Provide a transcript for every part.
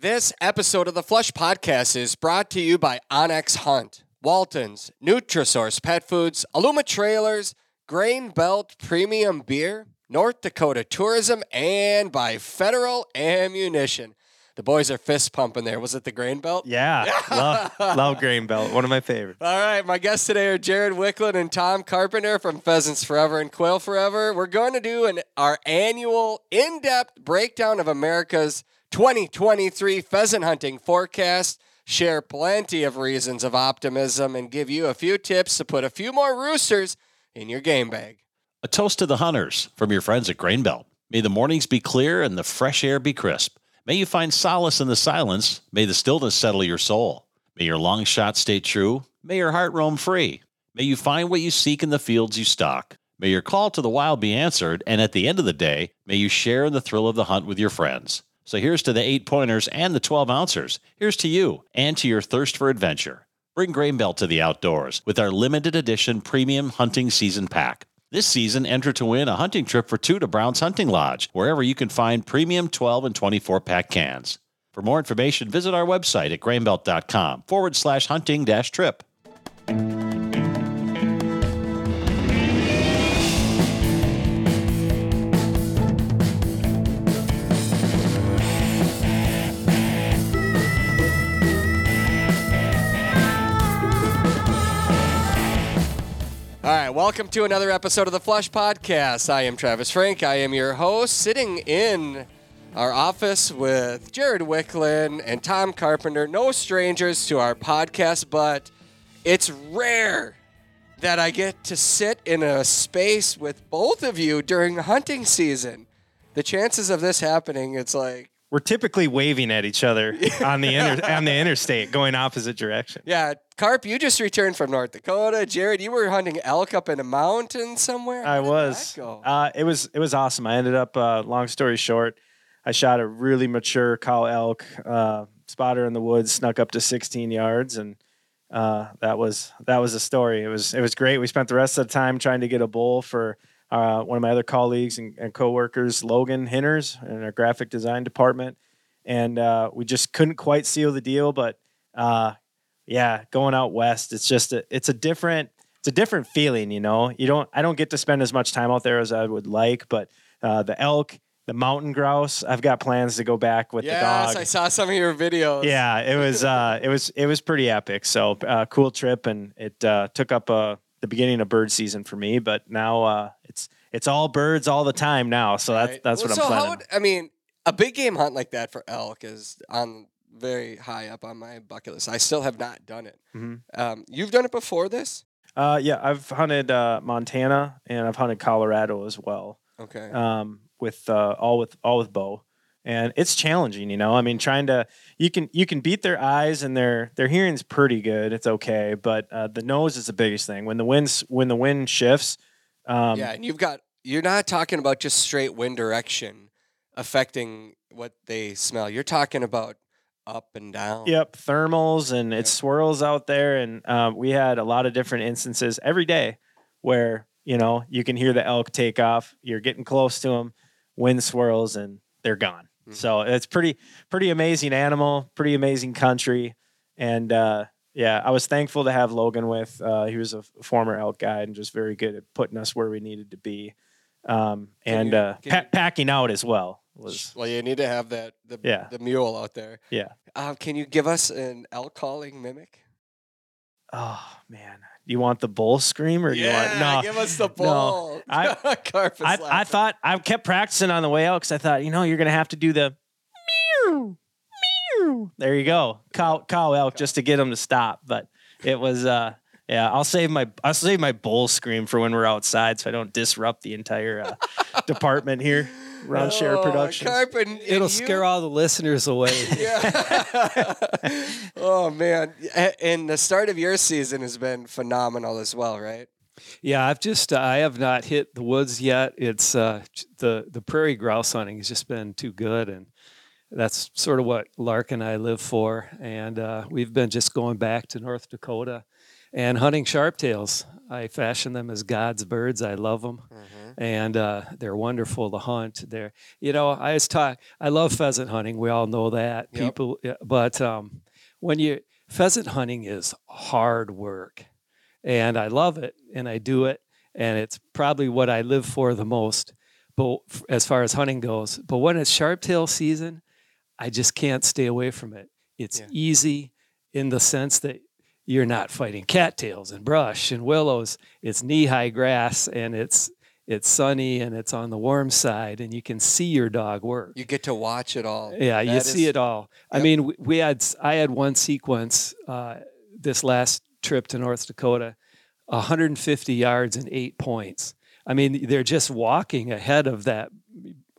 This episode of the Flush Podcast is brought to you by onX Hunt, Waltons, Nutrisource Pet Foods, Aluma Trailers, Grain Belt Premium Beer, North Dakota Tourism, and by Federal Ammunition. The boys are fist pumping there. Was it the Grain Belt? Yeah, love, love Grain Belt. One of my favorites. All right, my guests today are Jared Wiklund and Tom Carpenter from Pheasants Forever and Quail Forever. We're going to do an our annual in-depth breakdown of America's 2023 pheasant hunting forecast, share plenty of reasons of optimism, and give you a few tips to put a few more roosters in your game bag. A toast to the hunters from your friends at Grain Belt. May the mornings be clear and the fresh air be crisp. May you find solace in the silence. May the stillness settle your soul. May your long shot stay true. May your heart roam free. May you find what you seek in the fields you stalk. May your call to the wild be answered, and at the end of the day, may you share in the thrill of the hunt with your friends. So here's to the eight pointers and the 12 ouncers. Here's to you and to your thirst for adventure. Bring Grain Belt to the outdoors with our limited edition premium hunting season pack. This season, enter to win a hunting trip for two to Brown's Hunting Lodge, wherever you can find premium 12 and 24 pack cans. For more information, visit our website at grainbelt.com forward slash hunting dash trip. All right, welcome to another episode of the Flush Podcast. I am Travis Frank. I am your host, sitting in our office with Jared Wiklund and Tom Carpenter. No strangers to our podcast, but it's rare that I get to sit in a space with both of you during hunting season. The chances of this happening, it's like, We're typically waving at each other on the inter- on the interstate, going opposite direction. yeah, Carp, you just returned from North Dakota. Jared, you were hunting elk up in a mountain somewhere. I How did was. Uh, it was it was awesome. I ended up. Uh, long story short, I shot a really mature cow elk. Uh, spotter in the woods snuck up to 16 yards, and uh, that was that was a story. It was it was great. We spent the rest of the time trying to get a bull for uh, one of my other colleagues and, and coworkers, Logan Hinners, in our graphic design department, and uh, we just couldn't quite seal the deal. But uh, yeah, going out west, it's just a, it's a different it's a different feeling. You know, you don't I don't get to spend as much time out there as I would like, but uh, the elk, the mountain grouse, I've got plans to go back with yes, the dog. Yes, I saw some of your videos. Yeah, it was uh, it was it was pretty epic. So uh, cool trip, and it uh, took up uh, the beginning of bird season for me. But now uh, it's it's all birds all the time now. So that's Right. that's Well, what so I'm how would- I mean, a big game hunt like that for elk is on very high up on my bucket list. I still have not done it. Mhm. Um, you've done it before this? Uh, yeah, I've hunted uh, Montana and I've hunted Colorado as well. Okay. um, with uh, all with all with bow, and it's challenging. You know, I mean, trying to you can you can beat their eyes and their their hearing's pretty good. It's okay, but uh, the nose is the biggest thing. When the winds when the wind shifts, um, yeah, and you've got you're not talking about just straight wind direction affecting what they smell. You're talking about up and down. Yep, thermals and it swirls out there, and um, we had a lot of different instances every day where you know you can hear the elk take off. You're getting close to them, wind swirls, and they're gone. Mhm. So it's pretty pretty amazing animal, pretty amazing country, and uh, yeah, I was thankful to have Logan with. Uh, he was a former elk guide and just very good at putting us where we needed to be, um, and you- uh, pa- packing out as well was Well, you need to have that the Yeah. the mule out there. yeah. Uh, can you give us an elk calling mimic? Oh man, you want the bull scream or do you want no? give us the ball. I- I, I thought I kept practicing on the way out because I thought, you know, you're gonna have to do the meow, meow. There you go, cow, cow elk, just to get them to stop. But it was, uh, yeah, I'll save my I'll save my bull scream for when we're outside, so I don't disrupt the entire uh, department here. Round Share Oh, Productions. Carp and- and It'll you- scare all the listeners away. Yeah. oh man, and the start of your season has been phenomenal as well, right? yeah, I've just I have not hit the woods yet. It's uh, the the prairie grouse hunting has just been too good, and that's sort of what Lark and I live for. And uh, we've been just going back to North Dakota. And hunting sharptails. I fashion them as God's birds. I love them, Mm-hmm. and uh, they're wonderful to hunt. They're, you know, I was talk. I love pheasant hunting. We all know that. Yep. People, but um, when you pheasant hunting is hard work, and I love it, and I do it, and it's probably what I live for the most. But as far as hunting goes, but when it's sharptail season, I just can't stay away from it. It's Yeah. easy in the sense that you're not fighting cattails and brush and willows. It's knee-high grass and it's it's sunny and it's on the warm side and you can see your dog work. You get to watch it all. Yeah, you That see it all. I mean, we, we had I had one sequence uh, this last trip to North Dakota, 150 yards and eight points. I mean, they're just walking ahead of that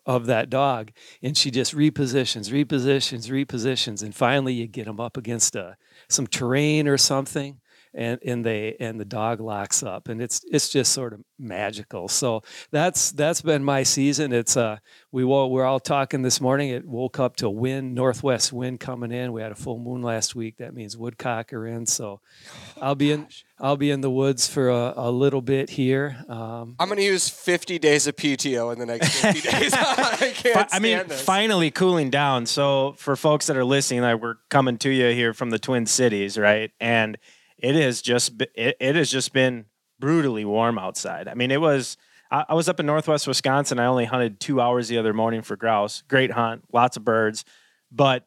of that dog, and she just repositions, repositions, repositions, and finally you get them up against a some terrain or something. And, and they and the dog locks up and it's it's just sort of magical so that's that's been my season it's uh we wo- we're all talking this morning. It woke up to wind, northwest wind coming in. We had a full moon last week. That means woodcock are in. So I'll be in. I'll be in the woods for a, a little bit here. Um, I'm going to use 50 days of PTO in the next 50 days. I can't Fi- I mean, this. finally cooling down. So for folks that are listening, like we're coming to you here from the Twin Cities, right? And it has just it, it has just been brutally warm outside. I mean, it was. I, I was up in Northwest Wisconsin. I only hunted two hours the other morning for grouse. Great hunt, lots of birds, but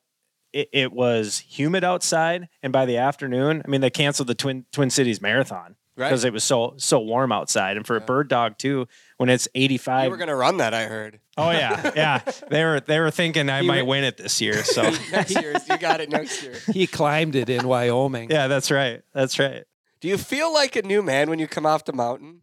it, it was humid outside. And by the afternoon, I mean, they canceled the Twin Twin Cities Marathon Right. because it was so so warm outside. And for a bird dog too, when it's 85. you five. were going to run that, I heard. Oh yeah, yeah. They were they were thinking I He might re- win it this year. So next year, you got it next year. he climbed it in Wyoming. yeah, that's right. That's right. Do you feel like a new man when you come off the mountain?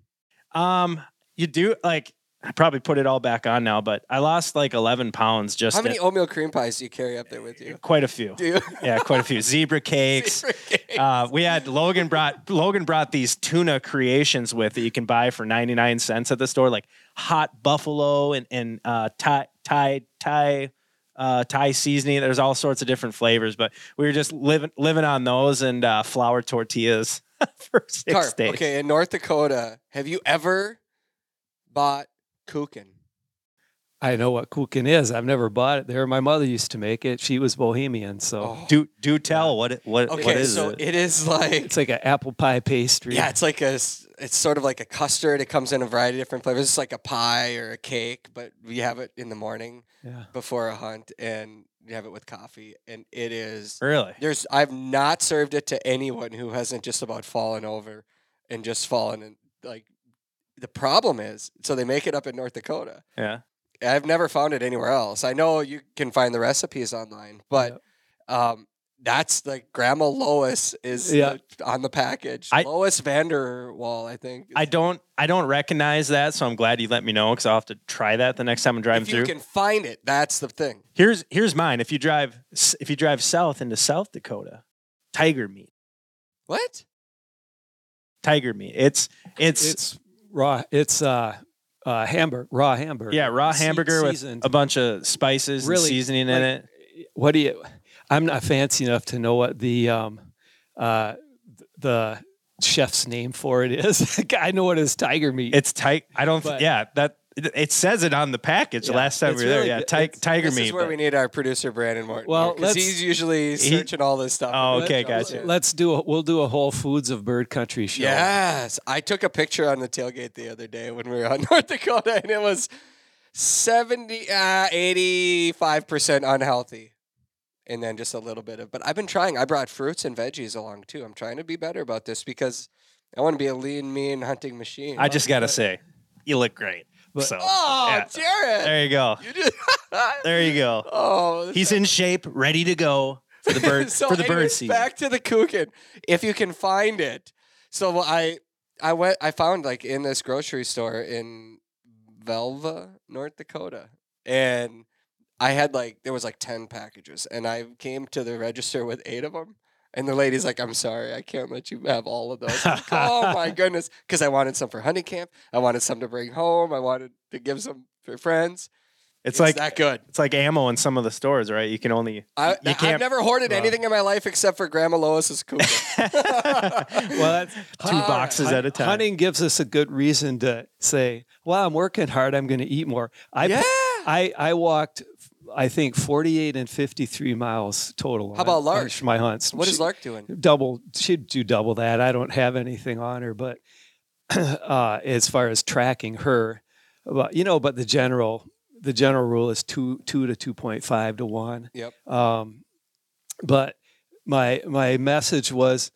Um, you do like I probably put it all back on now, but I lost like eleven pounds just How many in- oatmeal cream pies do you carry up there with you? quite a few. Do you? Yeah, quite a few zebra cakes. Uh, we had Logan brought Logan brought these tuna creations with that you can buy for ninety nine cents at the store, like hot buffalo and and uh, Thai Thai Thai uh, Thai seasoning. There's all sorts of different flavors, but we were just living living on those and uh, flour tortillas for six Carp, days. okay, in North Dakota, have you ever bought kuchen? I know what kuchen is. I've never bought it there. My mother used to make it. She was Bohemian, so Oh. Do do tell what it, what Okay, what is so it? it is like it's like an apple pie pastry. yeah, it's like a it's sort of like a custard. It comes in a variety of different flavors. It's like a pie or a cake, but we have it in the morning yeah. before a hunt, and you have it with coffee, and it is Really? There's I've not served it to anyone who hasn't just about fallen over and just fallen and like the problem is so they make it up in North Dakota. Yeah. I've never found it anywhere else. I know you can find the recipes online, but um that's like Grandma Lois is Yeah. the- on the package. I- Lois Vanderwall, I think. I don't I don't recognize that, so I'm glad you let me know because I'll have to try that the next time I'm driving if you through. can find it, that's the thing. Here's here's mine. If you drive if you drive south into South Dakota, tiger meat. What? Tiger meat. It's it's, It's raw. It's uh, uh, hamburger, raw hamburger. yeah, raw Se- hamburger with a bunch of spices and Really, seasoning in it. What do you? I'm not fancy enough to know what the um, uh, the chef's name for it is. I know what is tiger meat. It's tight. I don't. But- yeah, that it, it says it on the package. Yeah, last time it's we were there, yeah, ti- tiger This meat. is where but- we need our producer Brandon Morton. Well, because he's usually searching all this stuff. Oh, okay, jumps gotcha. Let's do a we'll do a Whole Foods of Bird Country show. Yes, I took a picture on the tailgate the other day when we were on North Dakota, and it was 70, uh, 85% unhealthy. And then just a little bit of, but I've been trying. I brought fruits and veggies along too. I'm trying to be better about this because I want to be a lean, mean hunting machine. I just gotta say, you look great. But- so oh, yeah. Jared. there you go. You just, There you go. oh, He's in shape, ready to go for the bird so for the bird season. Back to the kuchen, if you can find it. So I I went I found like in this grocery store in Velva, North Dakota, and I had like there was like ten packages, and I came to the register with eight of them. And the lady's like, "I'm sorry, I can't let you have all of those." Like, oh my goodness! Because I wanted some for hunting camp. I wanted some to bring home. I wanted to give some for friends. It's, It's like that good. it's like ammo in some of the stores, right? You can only I, you I've never hoarded well- anything in my life except for Grandma Lois's cougar. well, that's two boxes Hun- at a time. Hunting gives us a good reason to say, "Well, I'm working hard. I'm going to eat more." I yeah. I I walked, I think, 48 and 53 miles total. How about Lark? my hunts. What is She- Lark doing? Double. She'd do double that. I don't have anything on her, but uh, as far as tracking her, but you know, but the general the general rule is two two to 2.5 to one. Yep. Um, but my my message was,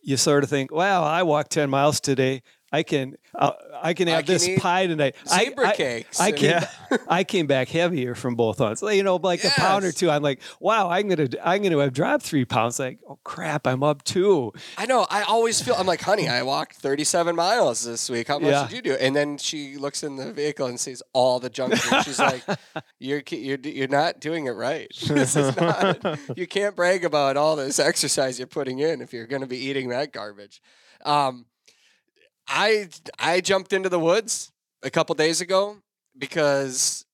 you sort of think, wow, I walked ten miles today. I can uh, I can I have can this pie tonight. I- Zebra I, cakes. I and- came I came back heavier from both hunts. Like, You know, like a pound or two. I'm like, wow, I'm gonna I'm gonna have dropped three pounds. Like, oh crap, I'm up two. I know. I always feel. I'm like, honey, I walked 37 miles this week. How much Yeah. did you do? And then she looks in the vehicle and sees all the junk. She's like, you're you're you're not doing it right. this is not. You can't brag about all this exercise you're putting in if you're going to be eating that garbage. Um, I I jumped into the woods a couple days ago because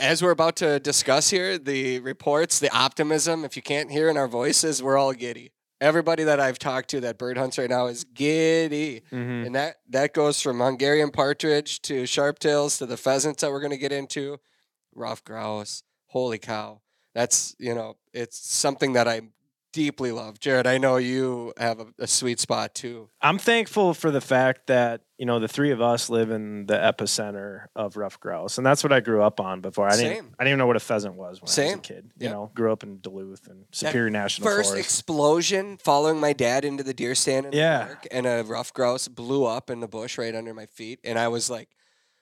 as we're about to discuss here, the reports, the optimism, if you can't hear in our voices, we're all giddy. Everybody that I've talked to that bird hunts right now is giddy. Mhm. And that, that goes from Hungarian partridge to sharptails to the pheasants that we're going to get into, rough grouse. Holy cow. That's, you know, it's something that I deeply love. Jared, I know you have a, a sweet spot too. I'm thankful for the fact that you know the three of us live in the epicenter of rough grouse, and that's what I grew up on before. I didn't. Same. I didn't even know what a pheasant was when I was a kid. You Yep. know, grew up in Duluth and Superior National First Forest. explosion following my dad into the deer stand in Yeah. the park, and a rough grouse blew up in the bush right under my feet, and I was like,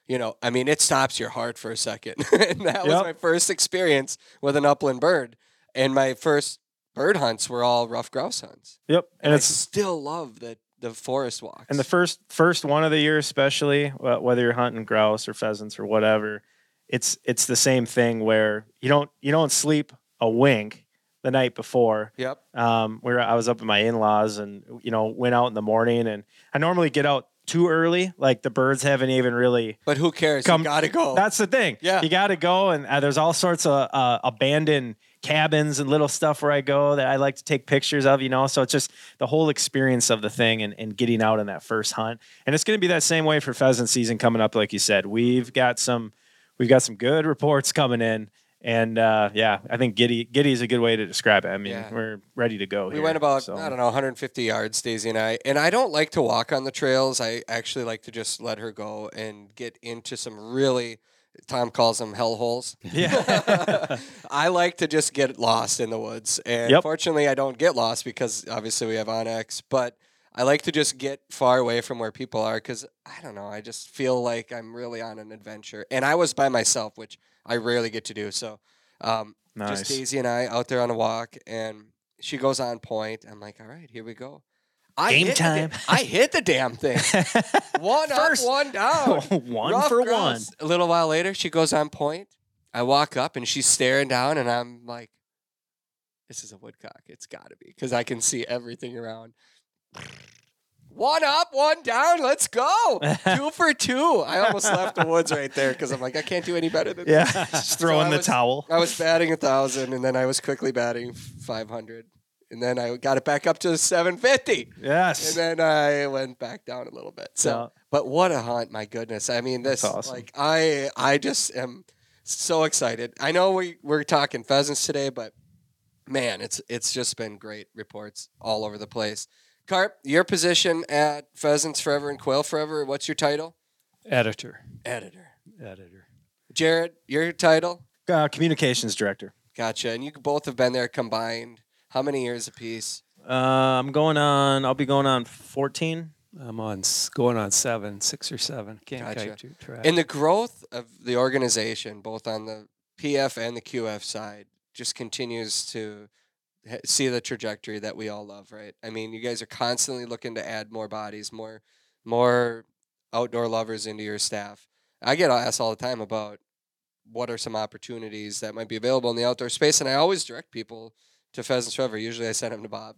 you know, I mean, it stops your heart for a second, and that was my first experience with an upland bird, and my first bird hunts were all rough grouse hunts, yep, and, and I still love the the forest walks. and the first first one of the year, especially whether you're hunting grouse or pheasants or whatever, it's it's the same thing where you don't you don't sleep a wink the night before. yep, um, where I was up at my in-laws and you know went out in the morning and I normally get out too early like the birds haven't even really but who cares? Come- you gotta go. that's the thing Yeah. you got to go and uh, there's all sorts of uh, abandoned cabins and little stuff where I go that I like to take pictures of you know so it's just the whole experience of the thing and, and getting out on that first hunt and it's going to be that same way for pheasant season coming up like you said we've got some we've got some good reports coming in and uh, yeah, I think giddy giddy is a good way to describe it. I mean, Yeah. we're ready to go. We here, went about so. I don't know 150 yards, Daisy and I, and I don't like to walk on the trails. I actually like to just let her go and get into some really. Tom calls them hell holes. Yeah. I like to just get lost in the woods, and Yep. fortunately, I don't get lost because obviously we have onX. But I like to just get far away from where people are because I don't know. I just feel like I'm really on an adventure, and I was by myself, which I rarely get to do. So, um, Nice. just Daisy and I out there on a walk, and she goes on point. I'm like, all right, here we go. I Game hit the time. I hit the damn thing. one First. up, one down. one Rough for grouse. A little while later, she goes on point. I walk up and she's staring down, and I'm like, "This is a woodcock. It's got to be because I can see everything around." One up, one down. Let's go. two for two. I almost left the woods right there because I'm like, I can't do any better than one. Yeah, this. just throw So in the was- towel. I was batting a thousand, and then I was quickly batting 500, and then I got it back up to 750. Yes. And then I went back down a little bit. So, Yeah. but what a hunt! My goodness. I mean, this awesome. like I I just am so excited. I know we we're talking pheasants today, but man, it's it's just been great reports all over the place. Carp, your position at Pheasants Forever and Quail Forever. What's your title? Editor, Editor. editor. Jared, your title? uh, communications director. Gotcha. And you both have been there combined. How many years apiece? Uh, I'm going on. I'll be going on 14. I'm on s- going on seven, six or seven. Can't Gotcha. keep track. And the growth of the organization, both on the PF and the QF side, just continues to ha- see the trajectory that we all love, right? I mean, you guys are constantly looking to add more bodies, more more outdoor lovers into your staff. I get asked all the time about what are some opportunities that might be available in the outdoor space, and I always direct people to Pheasants Forever. Usually, I send them to Bob.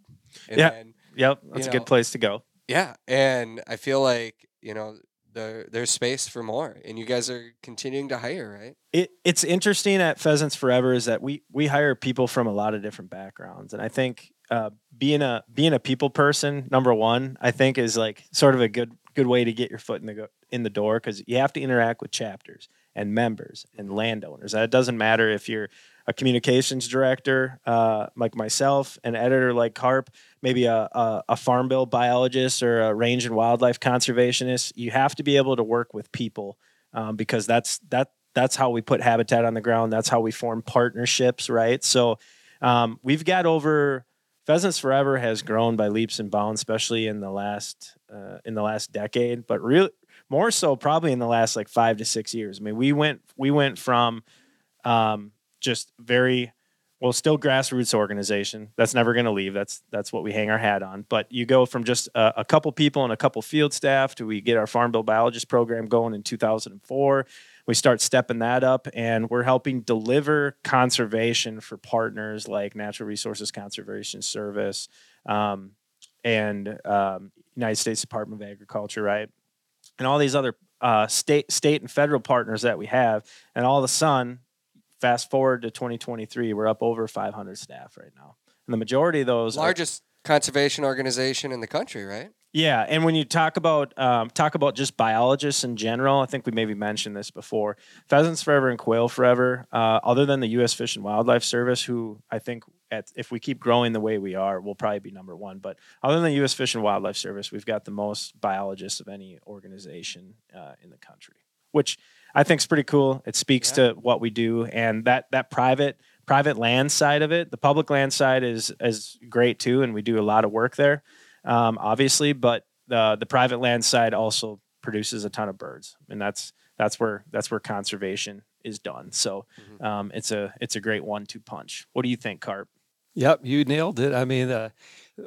And Yeah. then Yep, that's a good place to go. yeah, and I feel like you know there there's space for more, and you guys are continuing to hire, right? it, it's interesting at Pheasants Forever is that we we hire people from a lot of different backgrounds, and I think uh, being a being a people person, number one, I think is like sort of a good good way to get your foot in the go, in the door because you have to interact with chapters and members and landowners. And it doesn't matter if you're a communications director uh, like myself, an editor like Carp, maybe a, a, a farm bill biologist or a range and wildlife conservationist. You have to be able to work with people um, because that's that that's how we put habitat on the ground. That's how we form partnerships, right? So um, we've got over Pheasants Forever has grown by leaps and bounds, especially in the last uh, in the last decade, but real more so probably in the last like five to six years. I mean, we went we went from um, just very well, still grassroots organization. That's never going to leave. That's that's what we hang our hat on. But you go from just a, a couple people and a couple field staff to we get our farm bill biologist program going in 2004 we start stepping that up and we're helping deliver conservation for partners like natural resources conservation service um, and um, united states department of agriculture right and all these other uh, state state and federal partners that we have and all of a sudden fast forward to 2023 we're up over 500 staff right now and the majority of those are- Largest conservation organization in the country, right? yeah, and when you talk about um, talk about just biologists in general, I think we maybe mentioned this before. Pheasants Forever and Quail Forever, uh, other than the U.S. Fish and Wildlife Service, who I think at, if we keep growing the way we are, we'll probably be number one. But other than the U.S. Fish and Wildlife Service, we've got the most biologists of any organization uh, in the country, which I think is pretty cool. It speaks Yeah. to what we do, and that that private private land side of it, the public land side is is great too, and we do a lot of work there um, obviously, but the the private land side also produces a ton of birds, and that's that's where that's where conservation is done. So Mhm. um, it's a it's a great one two punch. What do you think, Carp? Yep, you nailed it. I mean, uh,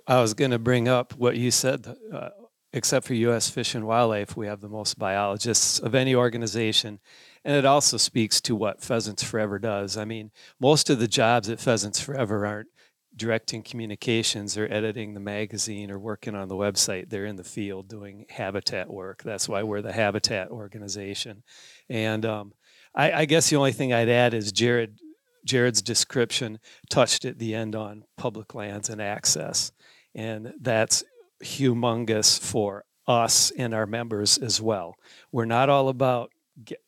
I was going to bring up what you said. Uh, except for U.S. Fish and Wildlife, we have the most biologists of any organization, and it also speaks to what Pheasants Forever does. I mean, most of the jobs at Pheasants Forever aren't directing communications or editing the magazine or working on the website. They're in the field doing habitat work. That's why we're the habitat organization. And um, I, I guess the only thing I'd add is Jared Jared's description touched at the end on public lands and access. And that's humongous for us and our members as well. We're not all about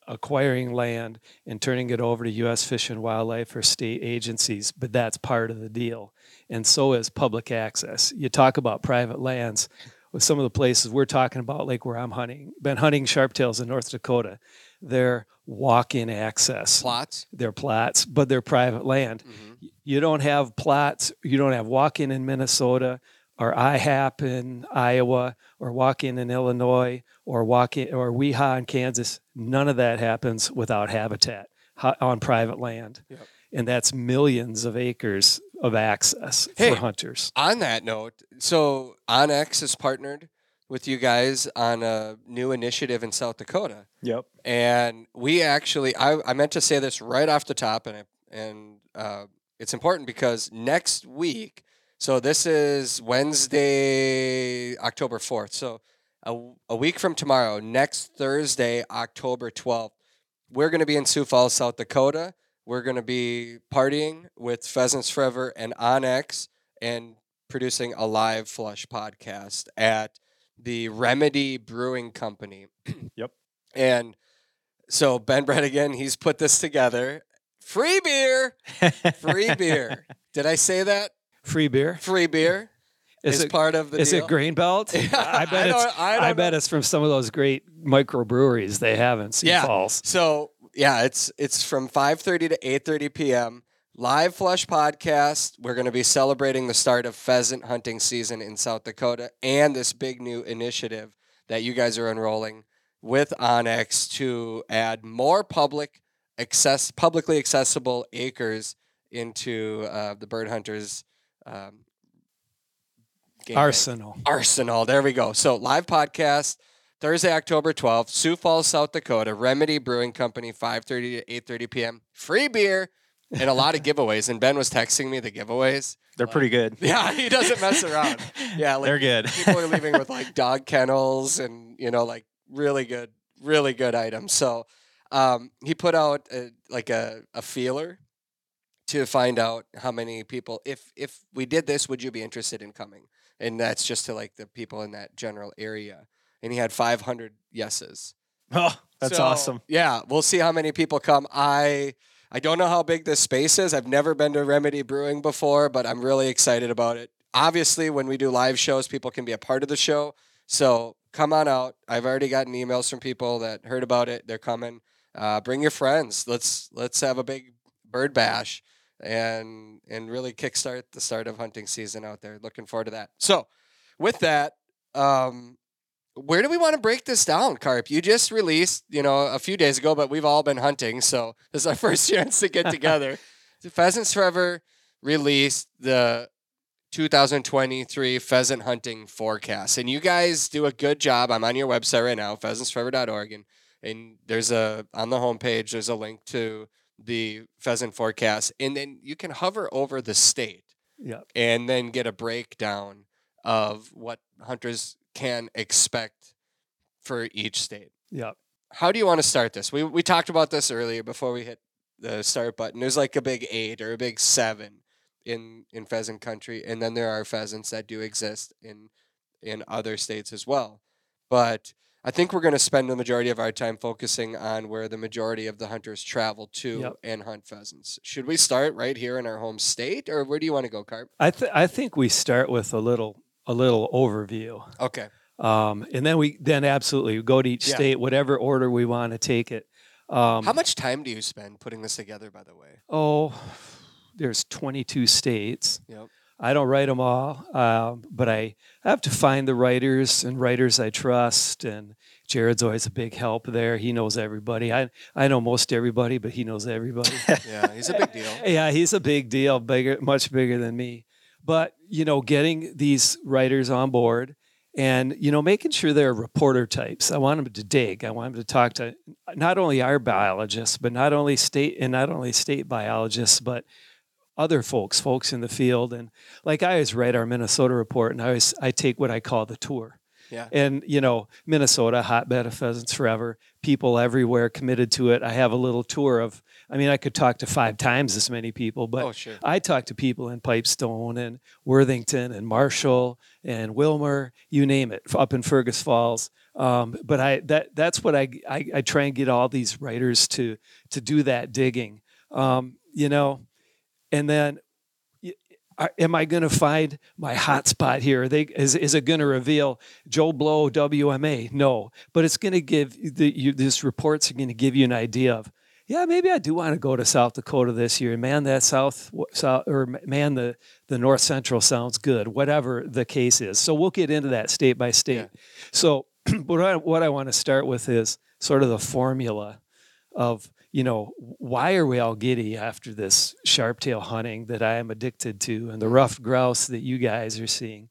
acquiring land and turning it over to U.S. Fish and Wildlife or state agencies, but that's part of the deal. And so is public access. You talk about private lands with some of the places we're talking about, like where I'm hunting, been hunting sharptails in North Dakota. They're walk-in access Plots. They're plots, but they're private land. Mhm. You don't have plots, you don't have walk in in Minnesota or IHAP in Iowa or walk in in Illinois or walk in or WIHA in Kansas. None of that happens without habitat on private land. Yep. And that's millions of acres of access Hey. for hunters. On that note, so onX has partnered with you guys on a new initiative in South Dakota. Yep. and we actually I, I meant to say this right off the top and I, and uh, it's important because next week so this is wednesday october 4th so a, a week from tomorrow next thursday october 12th we're going to be in sioux falls south dakota we're going to be partying with pheasants forever and onX and producing a live flush podcast at the remedy brewing company Yep. and so Ben Bredigan, he's put this together. Free beer, free beer. Did I say that? Free beer? Free beer Is, is, it, part of the is deal. it grain belt? I bet don't- it's I I, bet know. it's from some of those great microbreweries they have in Sioux Yeah. Falls. So yeah, it's it's from 5:30 to 8:30 p.m. Live Flush podcast. We're going to be celebrating the start of pheasant hunting season in South Dakota and this big new initiative that you guys are enrolling with onX to add more public access, publicly accessible acres into uh, the bird hunters. Um, game bank. Arsenal. Arsenal. There we go. So live podcast Thursday, October 12th, Sioux Falls, South Dakota, Remedy Brewing Company, 5:30 to 8:30 p.m. Free beer and a lot of giveaways. And Ben was texting me the giveaways. They're pretty good. Yeah, he doesn't mess around. Yeah, like They're good. people are leaving with like dog kennels and you know like really good, really good items. So um, he put out a, like a, a feeler to find out how many people if if we did this would you be interested in coming? And that's just to like the people in that general area. And he had 500 yeses. Oh, that's So, awesome. yeah we'll see how many people come. I i don't know how big this space is. I've never been to remedy brewing before but i'm really excited about it. Obviously when we do live shows people can be a part of the show. So come on out. I've already gotten emails from people that heard about it. They're coming. Uh, bring your friends. Let's let's have a big bird bash and and really kickstart the start of hunting season out there looking forward to that so with that um where do we want to break this down, Carp? You just released, you know, a few days ago, but we've all been hunting, so this is our first chance to get together. Pheasants Forever released the 2023 pheasant hunting forecast, and you guys do a good job. I'm on your website right now, pheasantsforever.org, and and there's a on the homepage there's a link to the pheasant forecast, and then you can hover over the state Yeah. and then get a breakdown of what hunters can expect for each state. Yeah. How do you want to start this? We we talked about this earlier before we hit the start button. There's like a big eight or a big seven in in pheasant country, and then there are pheasants that do exist in in other states as well. But I think we're going to spend the majority of our time focusing on where the majority of the hunters travel to Yep. and hunt pheasants. Should we start right here in our home state, or where do you want to go, Carp? I th- I think we start with a little a little overview. Okay. Um, and then we then absolutely go to each Yeah. state, whatever order we want to take it. Um, How much time do you spend putting this together, by the way? Oh, there's 22 states. Yep. I don't write them all, um, but I have to find the writers and writers I trust. And Jared's always a big help there. He knows everybody. I I know most everybody, but he knows everybody. Yeah, he's a big deal. yeah, he's a big deal, bigger, much bigger than me. But you know, getting these writers on board and you know, making sure they're reporter types. I want them to dig. I want them to talk to not only our biologists, but not only state and not only state biologists, but other folks, folks in the field. And like I always write our Minnesota report, and I always I take what I call the tour. Yeah. And you know, Minnesota, hotbed of pheasants forever. People everywhere committed to it. I have a little tour of. I mean, I could talk to five times as many people, but oh, sure. I talk to people in Pipestone and Worthington and Marshall and Willmar, you name it, up in Fergus Falls. Um, but I that that's what I, I I try and get all these writers to to do that digging. Um, you know, and then am I going to find my hot spot here? They is is it going to reveal Joe Blow WMA? No, but it's going to give the you, this reports are going to give you an idea of yeah, maybe I do want to go to South Dakota this year. Man, that South, South or man, the the North Central sounds good. Whatever the case is, so we'll get into that state by state. Yeah. So, what I, what I want to start with is sort of the formula of you know why are we all giddy after this sharptail hunting that I am addicted to and the rough grouse that you guys are seeing.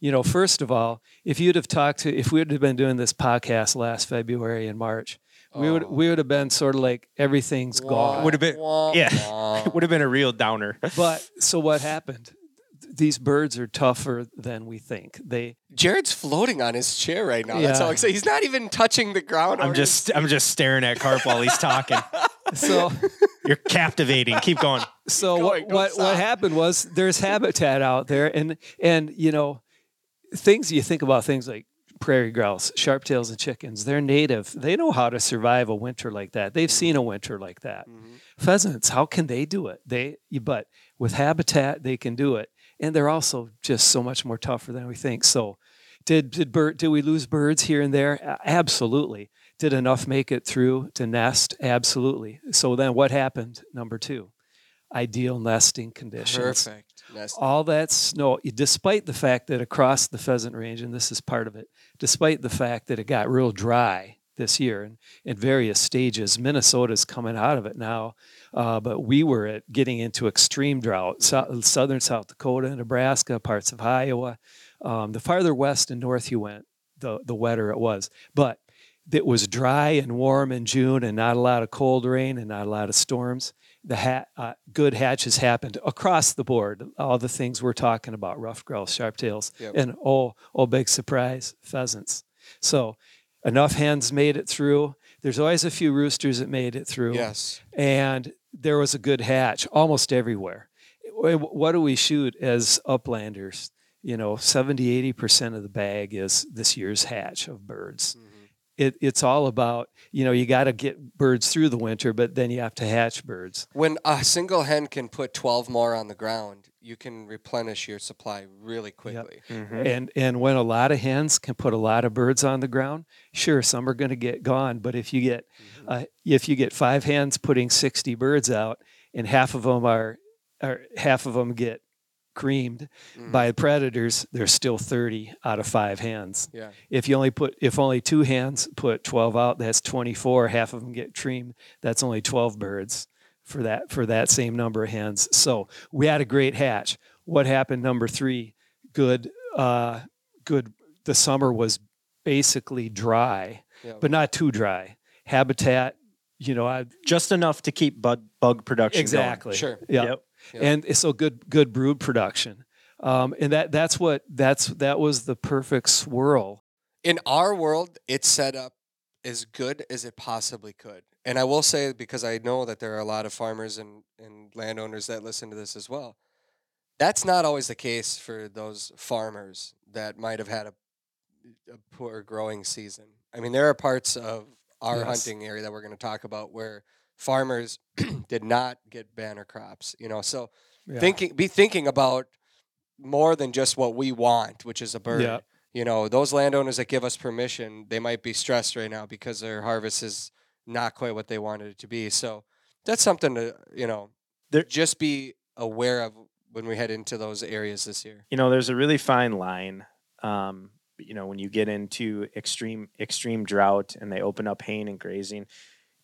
You know, first of all, if you'd have talked to, if we would have been doing this podcast last February and March, we would Oh. we would have been sort of like everything's gone. Would've been- Wah, yeah. wah. It would have been a real downer. But so what happened? Th- These birds are tougher than we think. They Jared's floating on his chair right now. That's Yeah. all exciting. He's not even touching the ground. I'm or just I'm just staring at Carp while he's talking. so You're captivating. Keep going. so Keep what going, don't what, what stop. happened was there's habitat out there and and you know things you think about things like prairie grouse, sharptails and chickens, they're native. They know how to survive a winter like that. They've seen a winter like that. Mhm. Pheasants, how can they do it? They but with habitat they can do it. And they're also just so much more tougher than we think. So did did bird did we lose birds here and there? Absolutely. Did enough make it through to nest? Absolutely. So then what happened? Number 2. Ideal nesting conditions Perfect. Nest. all that snow, despite the fact that across the pheasant range, and this is part of it, despite the fact that it got real dry this year and in various stages, Minnesota's coming out of it now. Uh, but we were at getting into extreme drought, so, southern South Dakota, Nebraska, parts of Iowa. Um, the farther west and north you went, the, the wetter it was. But it was dry and warm in June and not a lot of cold rain and not a lot of storms the ha- uh, good hatches happened across the board. All the things we're talking about: rough grouse, sharptails, Yep. and oh, oh, big surprise, pheasants. So, enough hens made it through. There's always a few roosters that made it through. Yes. And there was a good hatch almost everywhere. What do we shoot as uplanders? You know, 70, 80% of the bag is this year's hatch of birds. Mm-hmm. It, it's all about, you know, you got to get birds through the winter, but then you have to hatch birds. When a single hen can put 12 more on the ground, you can replenish your supply really quickly. Mhm. And and when a lot of hens can put a lot of birds on the ground, sure, some are going to get gone. But if you get uh, if you get five hens putting sixty birds out, and half of them are, are half of them get creamed Mhm. by predators, there's still thirty out of five hens. Yeah. If you only put if only two hens put twelve out, that's twenty four. Half of them get creamed. That's only twelve birds for that for that same number of hens. So we had a great hatch. What happened? Number three, good, uh, good. The summer was basically dry, Yeah. but not too dry. Habitat, you know, I, Just enough to keep bug bug production exactly. Sure. Yeah. Yep. Yeah. And so good, good brood production. Um, and that that's what that's that was the perfect swirl. in our world, it's set up as good as it possibly could. And I will say, because I know that there are a lot of farmers and, and landowners that listen to this as well, that's not always the case for those farmers that might have had a, a poor growing season. I mean, there are parts of our Yes. hunting area that we're going to talk about where farmers did not get banner crops, you know, so Yeah. thinking, be thinking about more than just what we want, which is a bird Yeah. you know those landowners that give us permission they might be stressed right now because their harvest is not quite what they wanted it to be so that's something to you know There- just be aware of when we head into those areas this year. You know there's a really fine line um, you know when you get into extreme extreme drought and they open up haying and grazing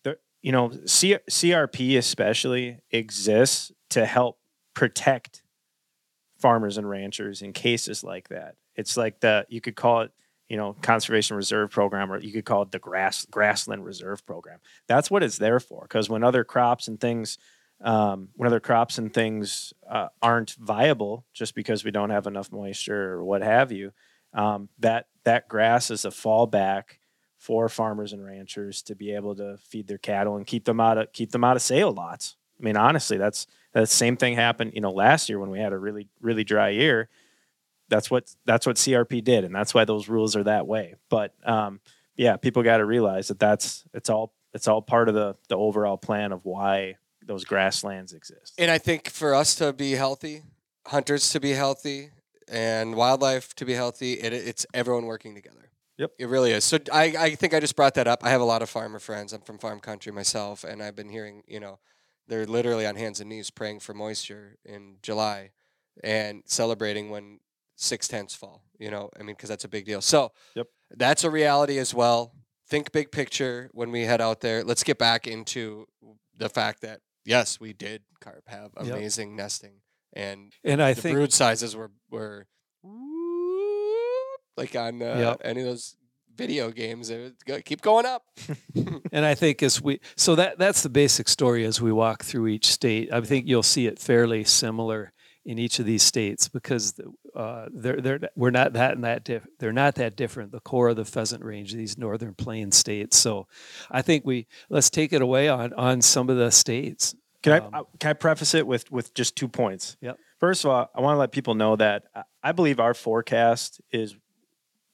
the you know C- crp especially exists to help protect farmers and ranchers in cases like that. It's like the you could call it you know conservation reserve program or you could call it the grass grassland reserve program that's what it's there for because when other crops and things um, when other crops and things uh, aren't viable just because we don't have enough moisture or what have you, um, that that grass is a fallback for farmers and ranchers to be able to feed their cattle and keep them out of keep them out of sale lots. I mean, honestly, that's that same thing happened. You know, last year when we had a really really dry year, that's what that's what CRP did, and that's why those rules are that way. But um, yeah, people got to realize that that's it's all it's all part of the the overall plan of why those grasslands exist. and i think for us to be healthy hunters to be healthy and wildlife to be healthy it, it's everyone working together Yep. it really is so I, I think i just brought that up i have a lot of farmer friends i'm from farm country myself and i've been hearing you know they're literally on hands and knees praying for moisture in july and celebrating when six tenths fall you know i mean because that's a big deal so Yep. that's a reality as well think big picture when we head out there let's get back into the fact that yes we did carp have Yep. amazing nesting and And I the think brood sizes were were like on uh, Yep. any of those video games go, keep going up And I think as we so that that's the basic story as we walk through each state. I think you'll see it fairly similar in each of these states because uh, they're they're we're not that and that diff- they're not that different. The core of the pheasant range, these northern plain states. So, I think we let's take it away on on some of the states. Can I Um, uh, can I preface it with with just two points? Yep. First of all, I want to let people know that I- I believe our forecast is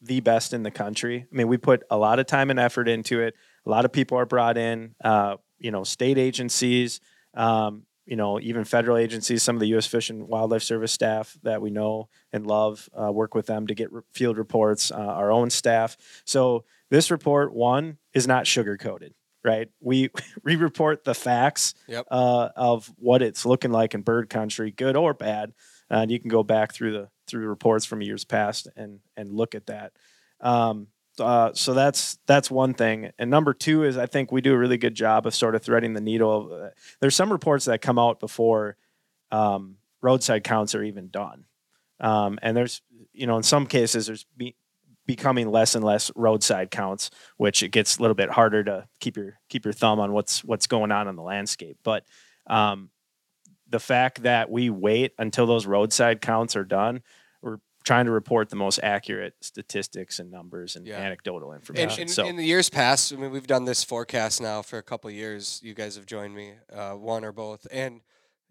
the best in the country. I mean, we put a lot of time and effort into it. A lot of people are brought in. Uh, you know, state agencies. Um, you know, even federal agencies. Some of the U.S. Fish and Wildlife Service staff that we know and love uh, work with them to get re- field reports. Uh, our own staff. So this report one is not sugar coated. Right. We we report the facts Yep. uh, of what it's looking like in bird country, good or bad. And you can go back through the through reports from years past and and look at that. Um, uh, so that's that's one thing. And number two is I think we do a really good job of sort of threading the needle. Uh, There's some reports that come out before um, roadside counts are even done, um, and there's you know in some cases there's be, becoming less and less roadside counts, which it gets a little bit harder to keep your keep your thumb on what's what's going on in the landscape. But um, the fact that we wait until those roadside counts are done, trying to report the most accurate statistics and numbers and Yeah. anecdotal In, information. in, so in the years past, I mean, we've done this forecast now for a couple of years. You guys have joined me, uh, one or both, and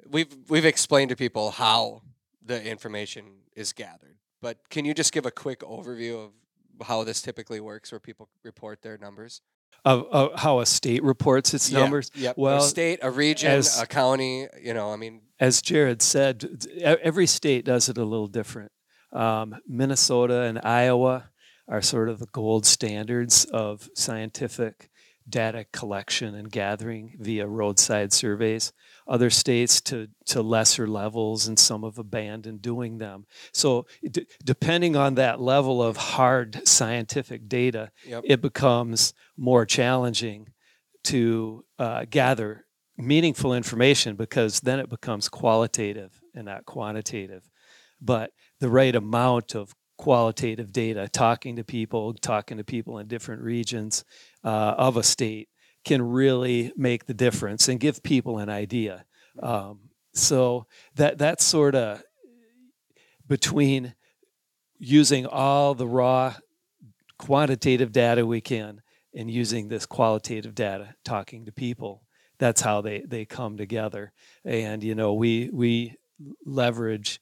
we've we've explained to people how the information is gathered. But can you just give a quick overview of how this typically works, where people report their numbers? Of, of how a state reports its Yeah, numbers. Yep. Well, a state, a region, as- a county. You know, I mean, as Jared said, every state does it a little different. Um, Minnesota and Iowa are sort of the gold standards of scientific data collection and gathering via roadside surveys. Other states to, to lesser levels, and some have abandoned doing them. So, d- depending on that level of hard scientific data, Yep. it becomes more challenging to uh, gather meaningful information because then it becomes qualitative and not quantitative. But the right amount of qualitative data, talking to people, talking to people in different regions uh, of a state, can really make the difference and give people an idea. Um, so that that's sort of between using all the raw quantitative data we can and using this qualitative data, talking to people. That's how they, they come together. And you know, we we leverage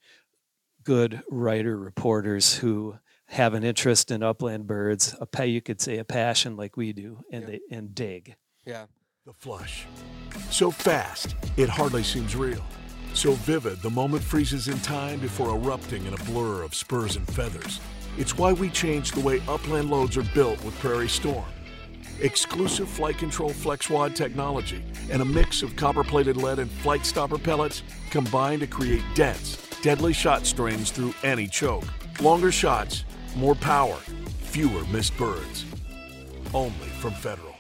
good writer reporters who have an interest in upland birds, a pa- you could say a passion like we do, and Yeah. they and dig. yeah. The flush. So fast, it hardly seems real. So vivid, the moment freezes in time before erupting in a blur of spurs and feathers. It's why we changed the way upland loads are built with Prairie Storm. Exclusive flight control flex wad technology and a mix of copper plated lead and FliteStopper pellets combine to create dense, deadly shot strings through any choke. Longer shots, more power, fewer missed birds. Only from Federal.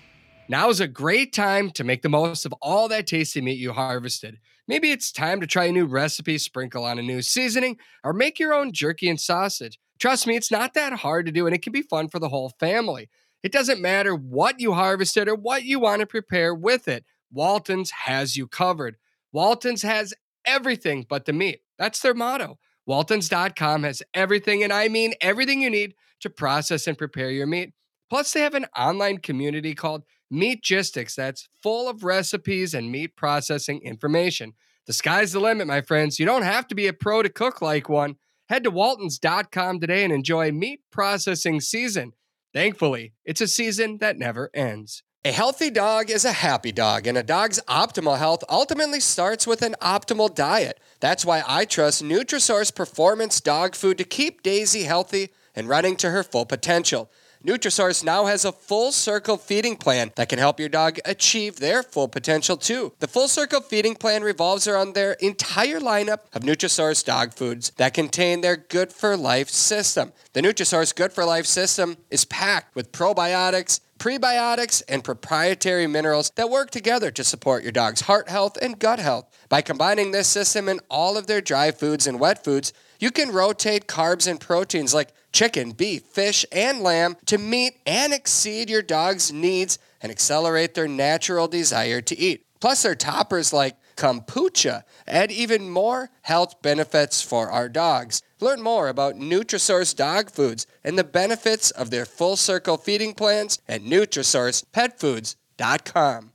Now is a great time to make the most of all that tasty meat you harvested. Maybe it's time to try a new recipe, sprinkle on a new seasoning, or make your own jerky and sausage. Trust me, it's not that hard to do, and it can be fun for the whole family. It doesn't matter what you harvested or what you want to prepare with it, Walton's has you covered. Walton's has everything but the meat. That's their motto. Waltons.com has everything, and I mean everything you need to process and prepare your meat. Plus, they have an online community called Meatgistics that's full of recipes and meat processing information. The sky's the limit, my friends. You don't have to be a pro to cook like one. Head to waltons.com today and enjoy meat processing season. Thankfully, it's a season that never ends. A healthy dog is a happy dog, and a dog's optimal health ultimately starts with an optimal diet. That's why I trust Nutrisource Performance Dog Food to keep Daisy healthy and running to her full potential. Nutrisource now has a full circle feeding plan that can help your dog achieve their full potential too. The full circle feeding plan revolves around their entire lineup of Nutrisource dog foods that contain their good for life system. The Nutrisource good for life system is packed with probiotics, prebiotics, and proprietary minerals that work together to support your dog's heart health and gut health. By combining this system in all of their dry foods and wet foods, you can rotate carbs and proteins like chicken, beef, fish, and lamb to meet and exceed your dog's needs and accelerate their natural desire to eat. Plus, their toppers like kombucha add even more health benefits for our dogs. Learn more about Nutrisource dog foods and the benefits of their full circle feeding plans at NutrisourcePetFoods.com.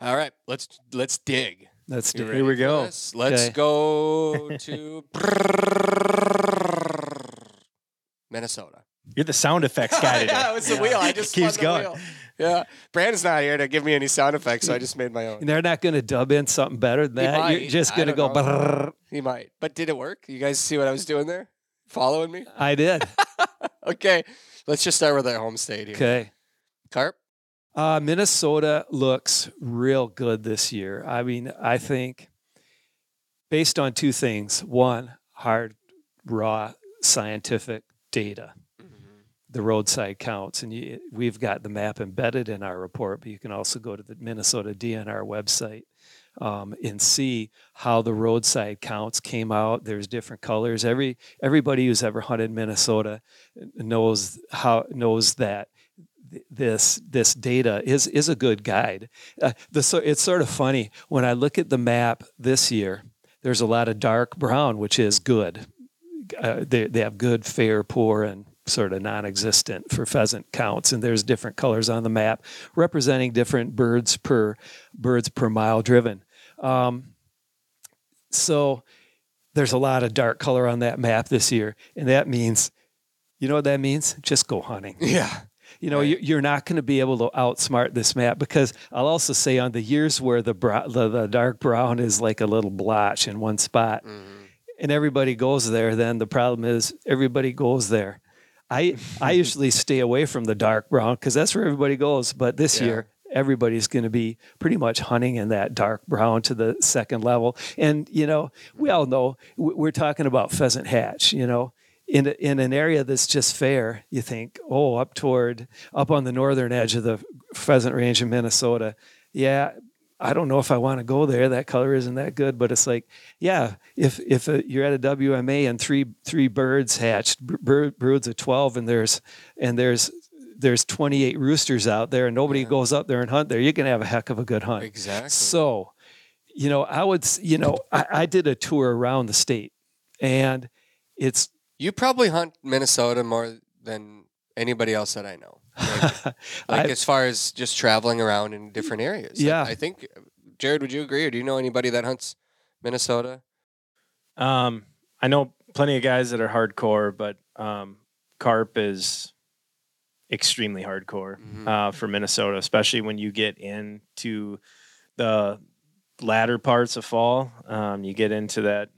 All right, let's let's dig. Let's do ready Here we go. this? Let's Okay. go to Minnesota. You're the sound effects guy today. yeah, it was the wheel. I just Keeps the going. wheel. Yeah, Brandon's not here to give me any sound effects, so I just made my own. And they're not going to dub in something better than that. You're just going to go. He might, but did it work? You guys see what I was doing there? Following me? I did. Okay, let's just start with our home state here. Okay. Carp. Uh, Minnesota looks real good this year. I mean, I think based on two things. One, hard, raw scientific data, the roadside counts. And you, we've got the map embedded in our report, but you can also go to the Minnesota DNR website um, and see how the roadside counts came out. There's different colors. Every everybody who's ever hunted Minnesota knows how knows that th- this this data is is a good guide. Uh, the, so it's sort of funny when I look at the map this year. There's a lot of dark brown, which is good, uh, they they have good, fair, poor, and sort of non-existent for pheasant counts, and there's different colors on the map representing different birds per birds per mile driven. Um, so there's a lot of dark color on that map this year, and that means, you know what that means? Just go hunting. Yeah. You know, Right. you- you're not going to be able to outsmart this map because I'll also say on the years where the, bro- the the dark brown is like a little blotch in one spot, and everybody goes there, then the problem is everybody goes there. I I usually stay away from the dark brown because that's where everybody goes. But this Yeah. year, everybody's going to be pretty much hunting in that dark brown to the second level. And you know, we all know we're talking about pheasant hatch. You know, in a, in an area that's just fair, you think, oh, up toward up on the northern edge of the pheasant range in Minnesota, yeah. I don't know if I want to go there. That color isn't that good, but it's like, yeah, if if uh you're at a WMA and three three birds hatched, bird, broods of twelve, and there's and there's there's 28 roosters out there, and nobody Yeah. goes up there and hunt there, you're gonna have a heck of a good hunt. Exactly. So, you know, I would, you know, I, I did a tour around the state, and it's You probably hunt Minnesota more than anybody else that I know. Maybe. like I- as far as just traveling around in different areas. I- Yeah. I, think Jared, would you agree, or do you know anybody that hunts Minnesota? Um, I know plenty of guys that are hardcore, but um, carp is extremely hardcore Mhm. uh, for Minnesota, especially when you get into the latter parts of fall. Um, you get into that,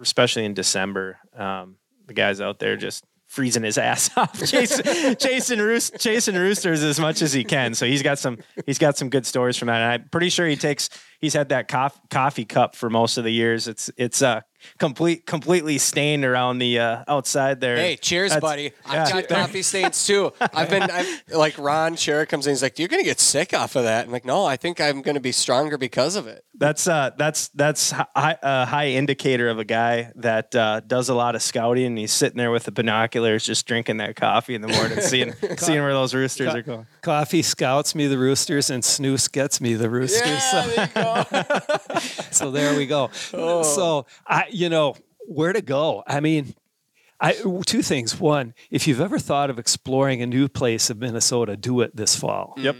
especially in December. Um, the guys out there just freezing his ass off, chasing, chasing, roos- chasing roosters as much as he can. So he's got some he's got some good stories from that. And I'm pretty sure he takes he's had that cof- coffee cup for most of the years. It's it's uh complete completely stained around the uh, outside there. Hey, cheers, That's- buddy. I've yeah. got coffee stains too. I've been I've, like Ron Scher comes in. He's like, "You're gonna get sick off of that." I'm like, "No, I think I'm gonna be stronger because of it." That's uh that's that's hi- a high indicator of a guy that uh, does a lot of scouting. and He's sitting there with the binoculars, just drinking that coffee in the morning, seeing seeing where those roosters Co- are going. coffee scouts me the roosters, and snooze gets me the roosters. Yeah, So- there you go. so there we go. Oh. So I, you know, where to go? I mean, I two things. One, if you've ever thought of exploring a new place of Minnesota, do it this fall. Mm-hmm. Yep.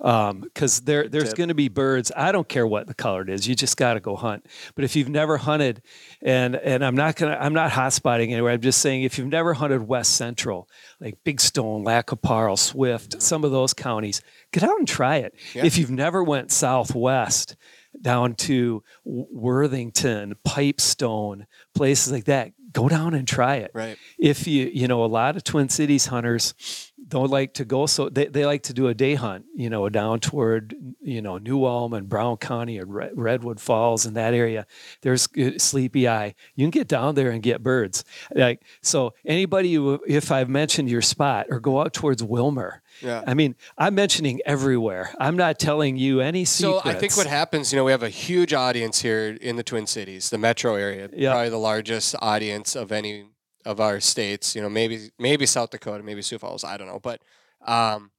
Um, because there, there's going to be birds. I don't care what the color it is. You just got to go hunt. But if you've never hunted, and and I'm not gonna, I'm not hot spotting anywhere. I'm just saying if you've never hunted West Central, like Big Stone, Lac qui Parle, Swift, some of those counties, get out and try it. Yeah. If you've never went southwest down to Worthington, Pipestone, places like that, go down and try it. Right. if you you know a lot of twin cities hunters don't like to go so they, they like to do a day hunt you know down toward you know new ulm and brown county or redwood falls in that area. There's sleepy eye. You can get down there and get birds. Like so anybody who if i've mentioned your spot or go out towards Willmar Yeah. i mean i'm mentioning everywhere i'm not telling you any secrets. So I think what happens, you know, we have a huge audience here in the Twin Cities, the metro area, Yeah. probably the largest audience of any of our states. You know, maybe maybe South Dakota, maybe Sioux Falls, I don't know, but um,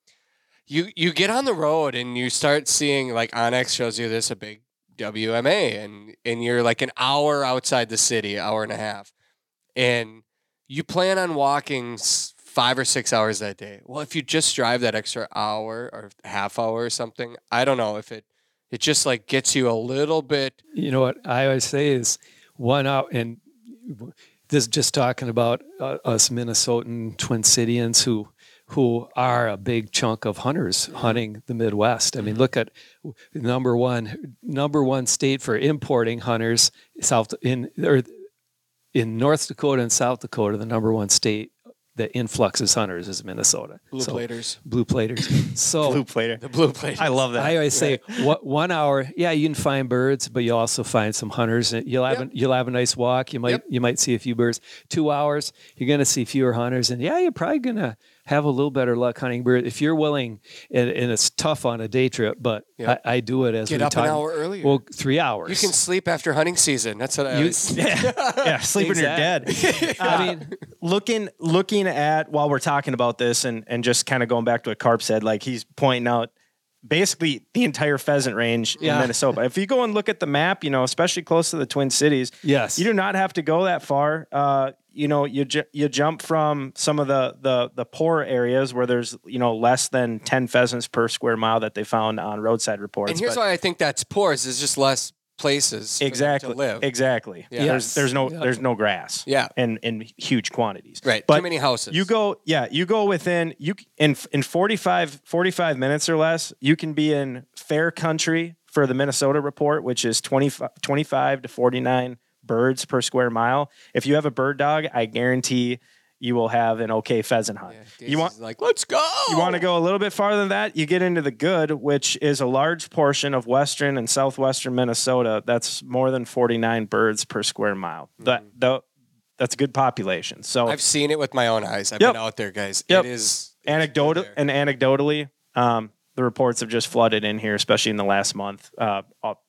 you you get on the road and you start seeing like onX shows you this a big WMA, and and you're like an hour outside the city, hour and a half, and you plan on walking five or six hours that day. Well, if you just drive that extra hour or half hour or something, I don't know if it it just like gets you a little bit. you know what I always say is one out and this is just talking about uh, us Minnesotan Twin Cityans who who are a big chunk of hunters hunting the Midwest. I mean, look at number one number one state for importing hunters South in or in North Dakota and South Dakota. The number one state that of hunters is Minnesota. Blue So- platers. Blue platers. So Blue plater. The blue platers. I love that. I always say what one hour, yeah, you can find birds, but you'll also find some hunters. and You'll have Yep. a, you'll have a nice walk. You might Yep. you might see a few birds. Two hours, you're going to see fewer hunters, and yeah, you're probably going to have a little better luck hunting birds if you're willing. And, and it's tough on a day trip, but Yep. I, I do it as Get we up talk- an hour earlier. Well, three hours. you can sleep after hunting season. That's what I You- always. yeah, sleep when you're dead. Exactly. I mean, looking looking at while we're talking about this, and and just kind of going back to what Carp said, like he's pointing out basically the entire pheasant range Yeah. in Minnesota. If you go and look at the map, you know, especially close to the Twin Cities, Yes. you do not have to go that far. Uh, you know, you ju- you jump from some of the the the poor areas where there's you know less than ten pheasants per square mile that they found on roadside reports. And here's but- why I think that's poor: is there's just less places exactly to live. exactly. Yeah. There's Yes. there's no Yeah. there's no grass. Yeah. in in huge quantities. Right. But Too many houses. You go, yeah, you go within you in in 45, 45 minutes or less, you can be in fair country for the Minnesota report, which is 25, 25 to 49 birds per square mile. If you have a bird dog, I guarantee you will have an okay pheasant hunt. Yeah, you want like, let's go. you want to go a little bit farther than that, you get into the good, which is a large portion of western and southwestern Minnesota. That's more than 49 birds per square mile. That the that's a good population. So I've seen it with my own eyes. I've Yep. been out there, guys. Yep. It is anecdotal and anecdotally, um, the reports have just flooded in here, especially in the last month. Uh, up-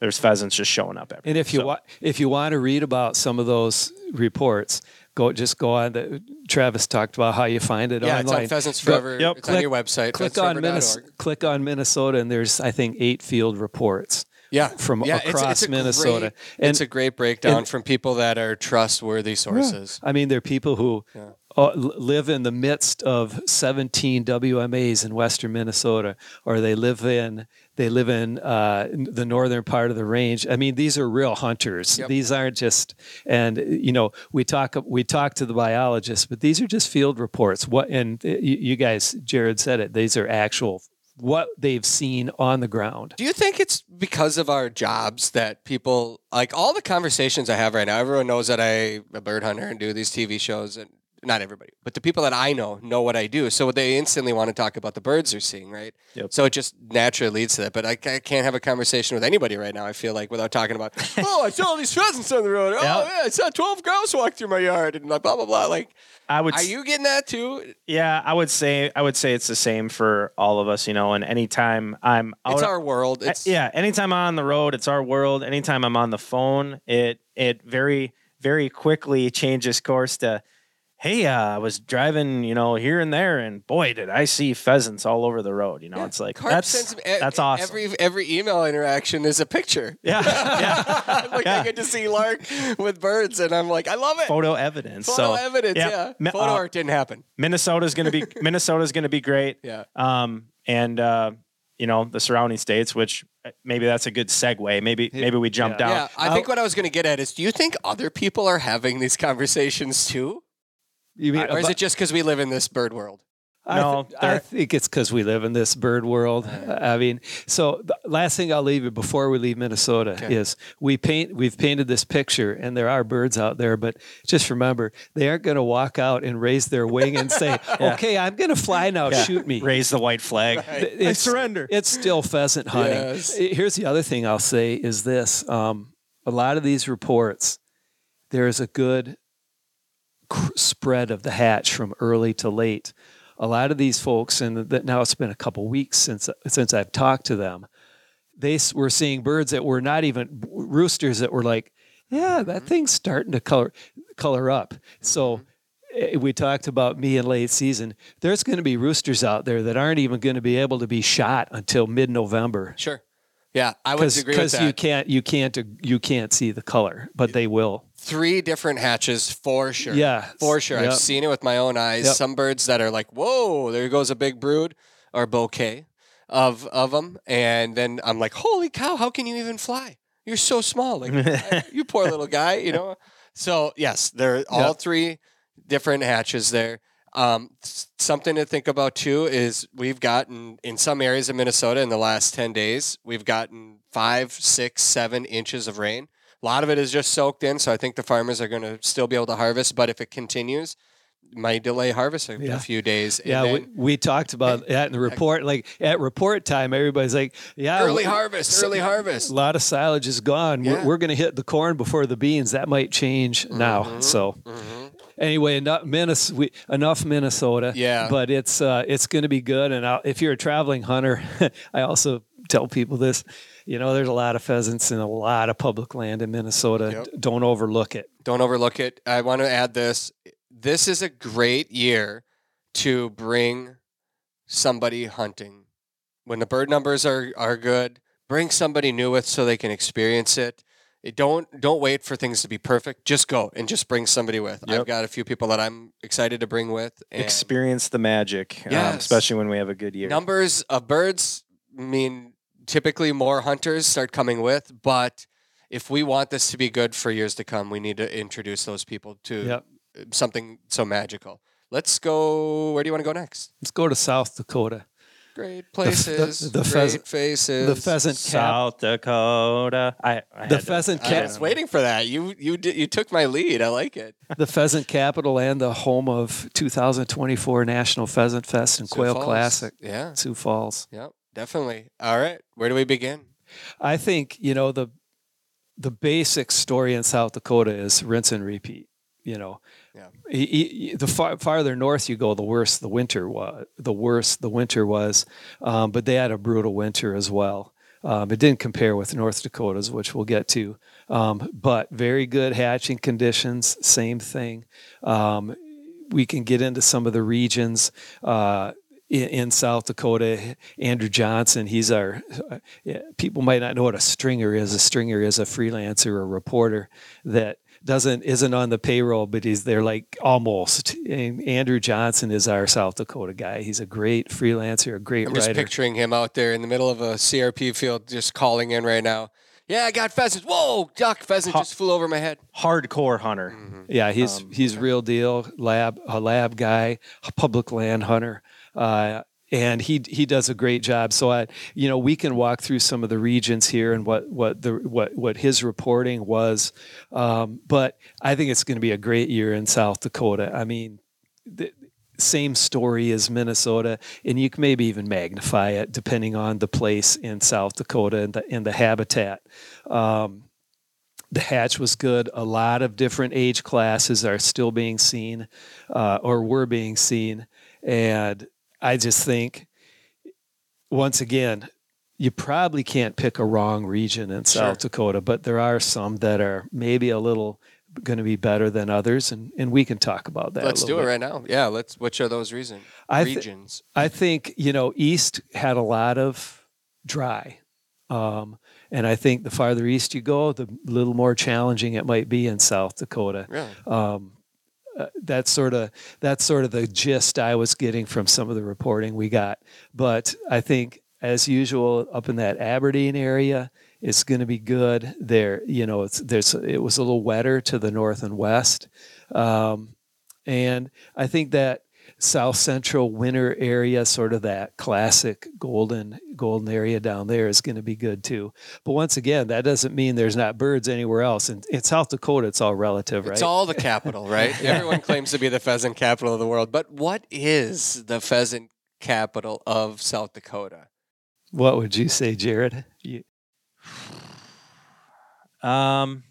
there's pheasants just showing up everywhere. And if you So, wa- if you want to read about some of those reports, go just go on. The, Travis talked about how you find it yeah, it's online. on Pheasants Go- Forever. yep, it's on your website. Click on pheasantsforever.org. Minnesota. Click on Minnesota, and there's I think eight field reports. Yeah, from yeah, across it's a Minnesota. Great, And- it's a great breakdown and- from people that are trustworthy sources. I mean, they're people who Yeah. uh, live in the midst of 17 WMAs in western Minnesota, or they live in they live in uh, the northern part of the range. I mean, these are real hunters. Yep. These aren't just and you know we talk we talk to the biologists, but these are just field reports. What and uh, you, you guys, Jared said it. These are actual what they've seen on the ground. Do you think it's because of our jobs that people like all the conversations I have right now? Everyone knows that I'm a bird hunter and do these TV shows, and not everybody, but the people that I know know what I do. So they instantly want to talk about the birds they're seeing, right? Yep. So it just naturally leads to that. But I, I can't have a conversation with anybody right now. I feel like without talking about, oh, I saw all these pheasants on the road. Oh, Yeah. I saw 12 grouse walk through my yard, and like blah blah blah. Like, I would are you getting that too? Yeah, I would say I would say it's the same for all of us, you know. And anytime I'm out, It's our world. It's yeah, anytime I'm on the road, it's our world. Anytime I'm on the phone, it it very very quickly changes course to, hey, uh, I was driving, you know, here and there, and boy, did I see pheasants all over the road. You know, it's like Carp that's e- that's awesome. Every every email interaction is a picture. yeah, yeah, like Yeah. I get to see Lark with birds, and I'm like, I love it. photo evidence. Photo so evidence, yeah. Mi- Photo uh, art didn't happen. Minnesota's gonna be Minnesota's gonna be great. Yeah. um, and uh, you know the surrounding states, which uh, maybe that's a good segue. Maybe maybe we jump Yeah. down. Yeah, I think what I was going to get at is, do you think other people are having these conversations too, You mean or is it just because we live in this bird world? I, No, th- I think it's because we live in this bird world. I mean, so the last thing I'll leave you before we leave Minnesota Okay. is we paint. We've painted this picture, and there are birds out there, but just remember they aren't going to walk out and raise their wing and say, "Okay, I'm going to fly now. Yeah. Shoot me." Raise the white flag. It's- surrender. It's still pheasant hunting. Yes. Here's the other thing I'll say is this: um, a lot of these reports, there is a good cr- spread of the hatch from early to late. A lot of these folks, and that now it's been a couple weeks since since I've talked to them, they were seeing birds that were not even roosters that were like, yeah, that mm-hmm. thing's starting to color color up. So mm-hmm. eh, we talked about me in late season. There's going to be roosters out there that aren't even going to be able to be shot until mid November Sure. Yeah, I would agree with that. you can't you can't uh, you can't see the color, but they will. Three different hatches for sure. Yeah. for sure. Yep. I've seen it with my own eyes. Yep. Some birds that are like, whoa, there goes a big brood or bouquet of of them, and then I'm like, holy cow, how can you even fly? You're so small, like you poor little guy, you know. So yes, there are all Yep. three different hatches there. Um, something to think about too is we've gotten in some areas of Minnesota in the last ten days, we've gotten five, six, seven inches of rain. A lot of it is just soaked in, so I think the farmers are going to still be able to harvest. But if it continues, might delay harvest a, Yeah. few days. Yeah, we, then we talked about that in the report. Like at report time, everybody's like, "Yeah, early we- harvest, early harvest. A lot of silage is gone. Yeah. We're, we're going to hit the corn before the beans. That might change now. Mm-hmm. So anyway, enough Minnesota, we, enough Minnesota. Yeah. but it's uh, it's going to be good. And I'll, if you're a traveling hunter, I also tell people this. You know, there's a lot of pheasants and a lot of public land in Minnesota. Yep. Don't overlook it. Don't overlook it. I want to add this. This is a great year to bring somebody hunting when the bird numbers are are good, bring somebody new with so they can experience it. It don't don't wait for things to be perfect. Just go and just bring somebody with. I've got a few people that I'm excited to bring with. And Experience the magic, um, especially when we have a good year. numbers of birds mean typically more hunters start coming with, but if we want this to be good for years to come, we need to introduce those people to Yep. something so magical. Let's go. Where do you want to go next? Let's go to South Dakota. Great the- places, the great pheasant- faces. The pheasant cap. South Dakota. I, I The had to- pheasant I cap. was waiting for that. You you did, you took my lead. I like it. the pheasant capital and the home of 2024 National Pheasant Fest and Sioux Quail Falls. Classic, Yeah. Sioux Falls. Yep. Definitely. All right. Where do we begin? I think you know the the basic story in South Dakota is rinse and repeat. You know, Yeah. E- e- the far, farther north you go, the worse the winter was. The worse the winter was, um, but they had a brutal winter as well. Um, it didn't compare with North Dakota's, which we'll get to, um, but very good hatching conditions. Same thing. Um, we can get into some of the regions. Uh, in, in South Dakota, Andrew Johnson, he's our, uh, people might not know what a stringer is. A stringer is a freelancer a reporter that doesn't, isn't on the payroll, but he's there like almost. And Andrew Johnson is our South Dakota guy. He's a great freelancer, a great I'm just writer. picturing him out there in the middle of a CRP field, just calling in right now. Yeah, I got pheasants. Whoa, duck pheasant Ha- just flew over my head. hardcore hunter. Yeah, he's Um, he's real deal lab a lab guy, a public land hunter, uh, and he he does a great job. So I, you know, we can walk through some of the regions here and what what the what what his reporting was, um, but I think it's going to be a great year in South Dakota. I mean. The, same story as Minnesota, and you can maybe even magnify it depending on the place in South Dakota and the the habitat. Um, the hatch was good. A lot of different age classes are still being seen uh, or were being seen. And I just think, once again, you probably can't pick a wrong region in South Sure. Dakota, but there are some that are maybe a little going to be better than others. And, and we can talk about that. Let's do little it right now. Yeah, let's. Which are those reason, I thi- regions? I think you know East had a lot of dry, um, and I think the farther east you go, the little more challenging it might be in South Dakota. really? Um, uh, that's sort of that's sort of the gist I was getting from some of the reporting we got. But I think, as usual, up in that Aberdeen area, it's going to be good. There, you know, it's there's it was a little wetter to the north and west, um, and I think that south central winter area, sort of that classic golden golden area down there, is going to be good too. But once again, that doesn't mean there's not birds anywhere else. In, in South Dakota, it's all relative, right? It's all the capital, right? Everyone claims to be the pheasant capital of the world, but what is the pheasant capital of South Dakota? What would you say, Jared? You, Um,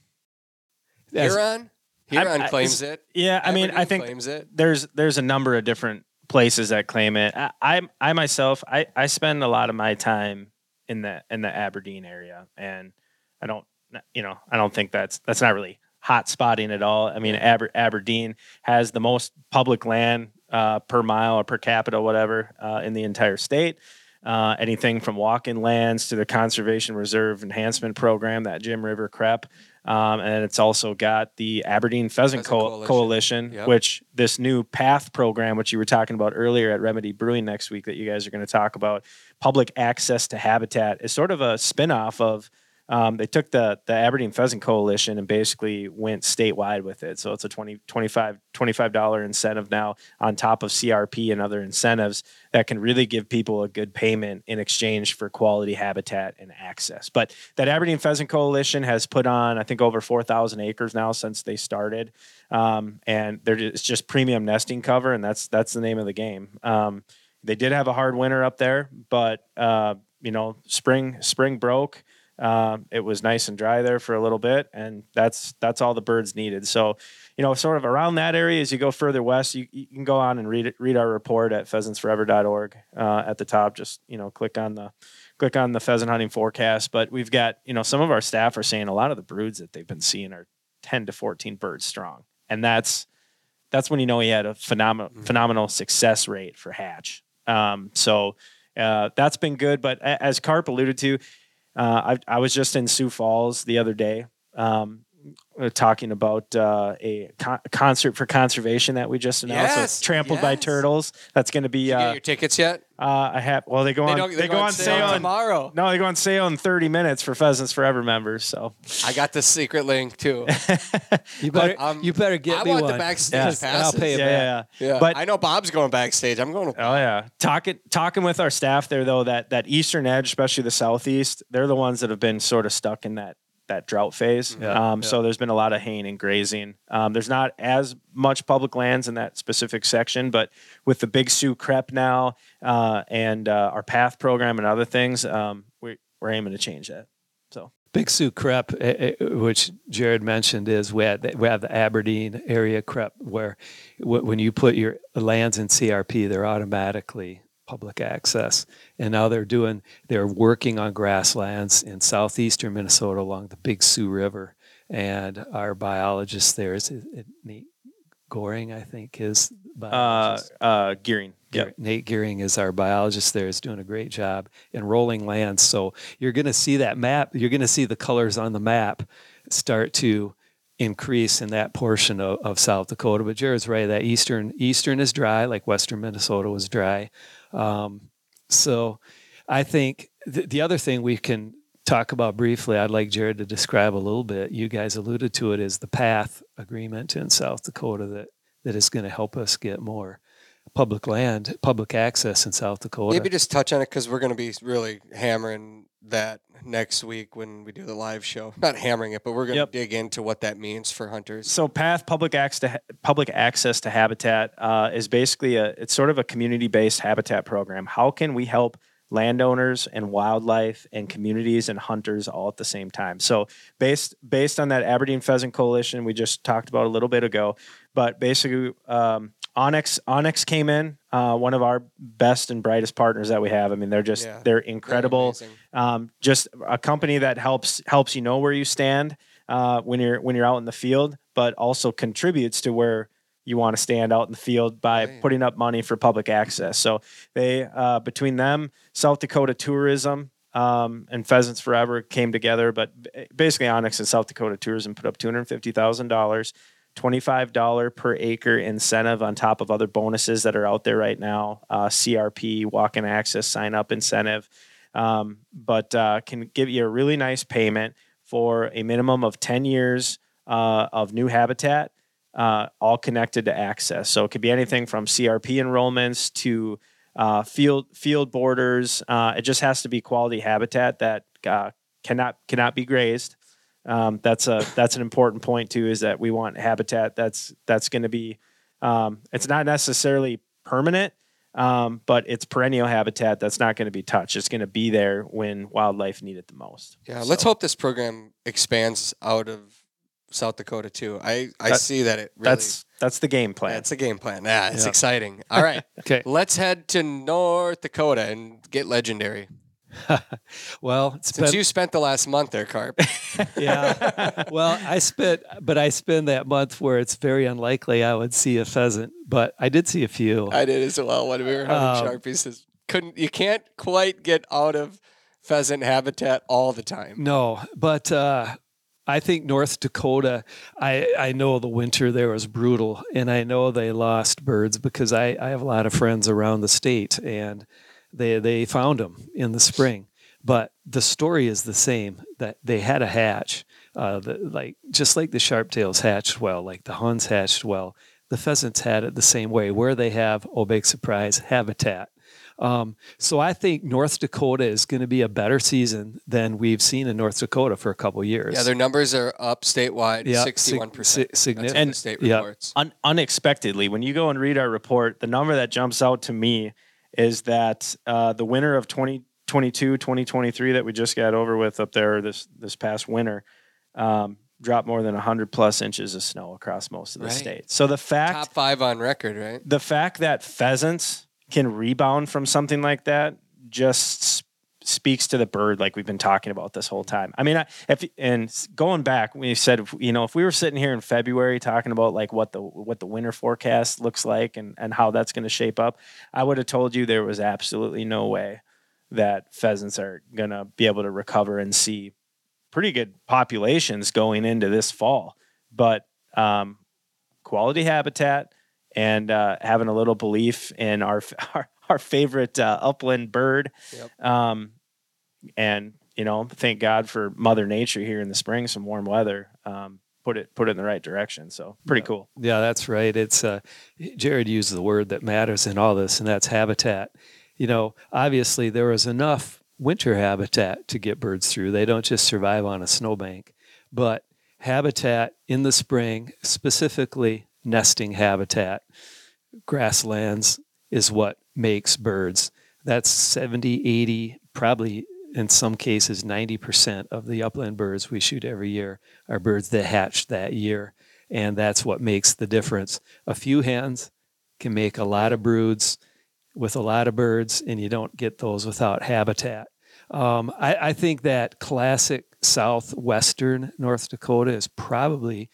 Huron. Huron I- claims it. yeah, I mean, I think claims it. there's there's a number of different places that claim it. I I, I myself I, I spend a lot of my time in the in the Aberdeen area, and I don't you know I don't think that's that's not really hot spotting at all. I mean, Aber, Aberdeen has the most public land uh, per mile or per capita, whatever, uh, in the entire state. Uh, anything from walk-in lands to the conservation reserve enhancement program, that Jim River CREP, um, and it's also got the Aberdeen Pheasant, Pheasant Co- Coalition. Coalition, Yep. which this new PATH program, which you were talking about earlier at Remedy Brewing next week, that you guys are going to talk about, public access to habitat, is sort of a spinoff of. Um, they took the the Aberdeen Pheasant Coalition and basically went statewide with it. So it's a 20, 25 $25 incentive now on top of CRP and other incentives that can really give people a good payment in exchange for quality habitat and access. But that Aberdeen Pheasant Coalition has put on, I think, over 4,000 acres now since they started. Um, and they're just, it's just premium nesting cover, and that's that's the name of the game. Um, they did have a hard winter up there, but uh, you know, spring spring broke. Uh, it was nice and dry there for a little bit, and that's that's all the birds needed. So, you know, sort of around that area, as you go further west, you, you can go on and read it, read our report at pheasantsforever.org. Uh, at the top, just you know, click on the click on the pheasant hunting forecast. But we've got you know, some of our staff are saying a lot of the broods that they've been seeing are ten to fourteen birds strong, and that's that's when you know he had a phenomenal phenomenal success rate for hatch. Um, so uh, that's been good. But as Carp alluded to, uh, I, I was just in Sioux Falls the other day. Um, talking about uh, a con- concert for conservation that we just announced. so Yes, trampled by turtles. That's going to be. Did you get Uh, your tickets yet? uh, I have. Well, they go They on. They, they go on sale in, tomorrow. No, they go on sale in 30 minutes for Pheasants Forever members. So I got the secret link too. You better, um, you better get I me want one. the backstage Yes. And I'll passes. pay yeah, you yeah, back. yeah. Yeah, But I know Bob's going backstage. I'm going. To, Oh yeah, talking talking with our staff there though that that eastern edge, especially the southeast, they're the ones that have been sort of stuck in that that drought phase. Yeah, um, So there's been a lot of haying and grazing. Um, there's not as much public lands in that specific section, but with the Big Sioux Crep now uh, and uh, our Path program and other things, um, we, we're aiming to change that. So Big Sioux Crep, eh, eh, which Jared mentioned, is we have the, we have the Aberdeen area Crep, where when you put your lands in CRP, they're automatically public access. And now they're doing, they're working on grasslands in southeastern Minnesota along the Big Sioux River. And our biologist there is Nate Goring, I think, is uh, biologist. uh, gearing. Gear- Nate Gearing is our biologist there is doing a great job enrolling lands. So you're going to see that map. You're going to see the colors on the map start to increase in that portion of, of South Dakota. But Jared's right. That eastern eastern is dry, like western Minnesota was dry. Um, so I think th- the other thing we can talk about briefly, I'd like Jared to describe a little bit. You guys alluded to it, is the path agreement in South Dakota that that is going to help us get more public land, public access in South Dakota. maybe just touch on it because we're going to be really hammering that next week when we do the live show. Not hammering it, but we're going to Yep. dig into what that means for hunters. So path public access to public access to habitat uh, is basically a it's sort of a community based habitat program. How can we help landowners and wildlife and communities and hunters all at the same time? So based based on that Aberdeen Pheasant Coalition we just talked about a little bit ago, but basically um, onX onX came in, uh, one of our best and brightest partners that we have. I mean, they're just Yeah, they're incredible um, just a company that helps helps you know where you stand uh, when you're when you're out in the field, but also contributes to where you want to stand out in the field by Right. putting up money for public access. So they uh, between them, South Dakota Tourism. Um, and Pheasants Forever came together, but basically onX and South Dakota Tourism put up two hundred fifty thousand dollars, twenty five dollar per acre incentive on top of other bonuses that are out there right now. Uh, CRP walk-in access sign up incentive, um, but uh, can give you a really nice payment for a minimum of 10 years uh, of new habitat, uh, all connected to access. So it could be anything from CRP enrollments to uh, field field borders. Uh, it just has to be quality habitat that cannot cannot be grazed. Um, that's a that's an important point too. Is that we want habitat that's that's going to be. Um, it's not necessarily permanent, um, but it's perennial habitat that's not going to be touched. It's going to be there when wildlife need it the most. Yeah, let's hope this program expands out of South Dakota too. I, I That- see that it really That's that's the game plan. that's a game plan. Yeah, it's Yeah. exciting. All right, okay. let's head to North Dakota and get legendary. well, it's Since been, you spent the last month there, Carp. yeah. Well, I spent, but I spend that month where it's very unlikely I would see a pheasant, but I did see a few. I did as well when we were hunting Um, sharpies. Couldn't you can't quite get out of pheasant habitat all the time. No, but uh, I think North Dakota. I I know the winter there was brutal, and I know they lost birds because I I have a lot of friends around the state, and they they found them in the spring. But the story is the same that they had a hatch, uh, the, like just like the sharptails hatched well, like the Huns hatched well. The pheasants had it the same way, where they have oh big surprise habitat. Um, so I think North Dakota is going to be a better season than we've seen in North Dakota for a couple years. Yeah, their numbers are up statewide, Yeah, sixty-one percent. sig- That's what significant. the state Yeah. reports. Un- unexpectedly, when you go and read our report, the number that jumps out to me is that uh, the winter of 2022, 2023 that we just got over with up there this this past winter um, dropped more than 100 plus inches of snow across most of the Right. state. So the fact Top five on record, right? the fact that pheasants can rebound from something like that just speaks to the bird like we've been talking about this whole time. I mean, I, if and going back, we said you know if we were sitting here in February talking about like what the what the winter forecast looks like and and how that's going to shape up, I would have told you there was absolutely no way that pheasants are going to be able to recover and see pretty good populations going into this fall. But um, quality habitat and uh, having a little belief in our our, our favorite uh, upland bird. Yep. Um, and you know, thank God for Mother Nature here in the spring, some warm weather. Um, put it put it in the right direction. So pretty cool. Yeah, that's right. It's uh, Jared used the word that matters in all this, and that's habitat. You know, obviously there was enough winter habitat to get birds through. They don't just survive on a snowbank, but habitat in the spring, specifically nesting habitat, grasslands is what makes birds. That's 70, 80, probably in some cases 90% of the upland birds we shoot every year are birds that hatch that year. And that's what makes the difference. A few hens can make a lot of broods with a lot of birds, and you don't get those without habitat. Um, I, I think that classic southwestern North Dakota is probably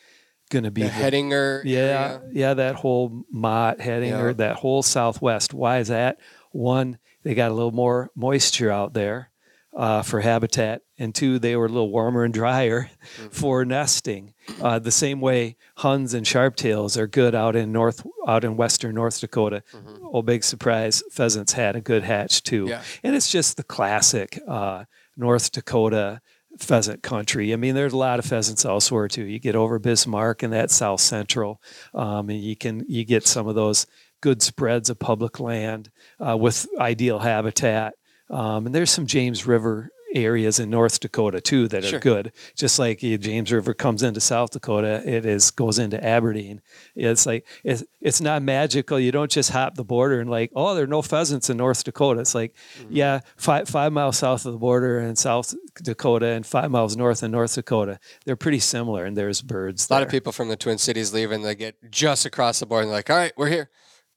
going to be The the- Hettinger. yeah, area. yeah, that whole Mott Hettinger Yeah. that whole Southwest. Why is that? One, they got a little more moisture out there uh, for habitat, and two, they were a little warmer and drier Mm-hmm. for nesting. Uh, the same way Huns and sharptails are good out in north, out in western North Dakota. Oh, big surprise! Pheasants had a good hatch too, Mm-hmm. Yeah. and it's just the classic uh, North Dakota pheasant country. I mean, there's a lot of pheasants elsewhere too. You get over Bismarck and that South Central, um, and you can you get some of those good spreads of public land uh, with ideal habitat. Um, and there's some James River areas in North Dakota too that are Sure. good. Just like the James River comes into South Dakota, it is goes into Aberdeen. It's like it's it's not magical. You don't just hop the border and like, oh, there are no pheasants in North Dakota. It's like, Mm-hmm. yeah, five five miles south of the border in South Dakota and five miles north in North Dakota, they're pretty similar, and there's birds. A lot of people from the Twin Cities leave and they get just across the border and they're like, all right, we're here.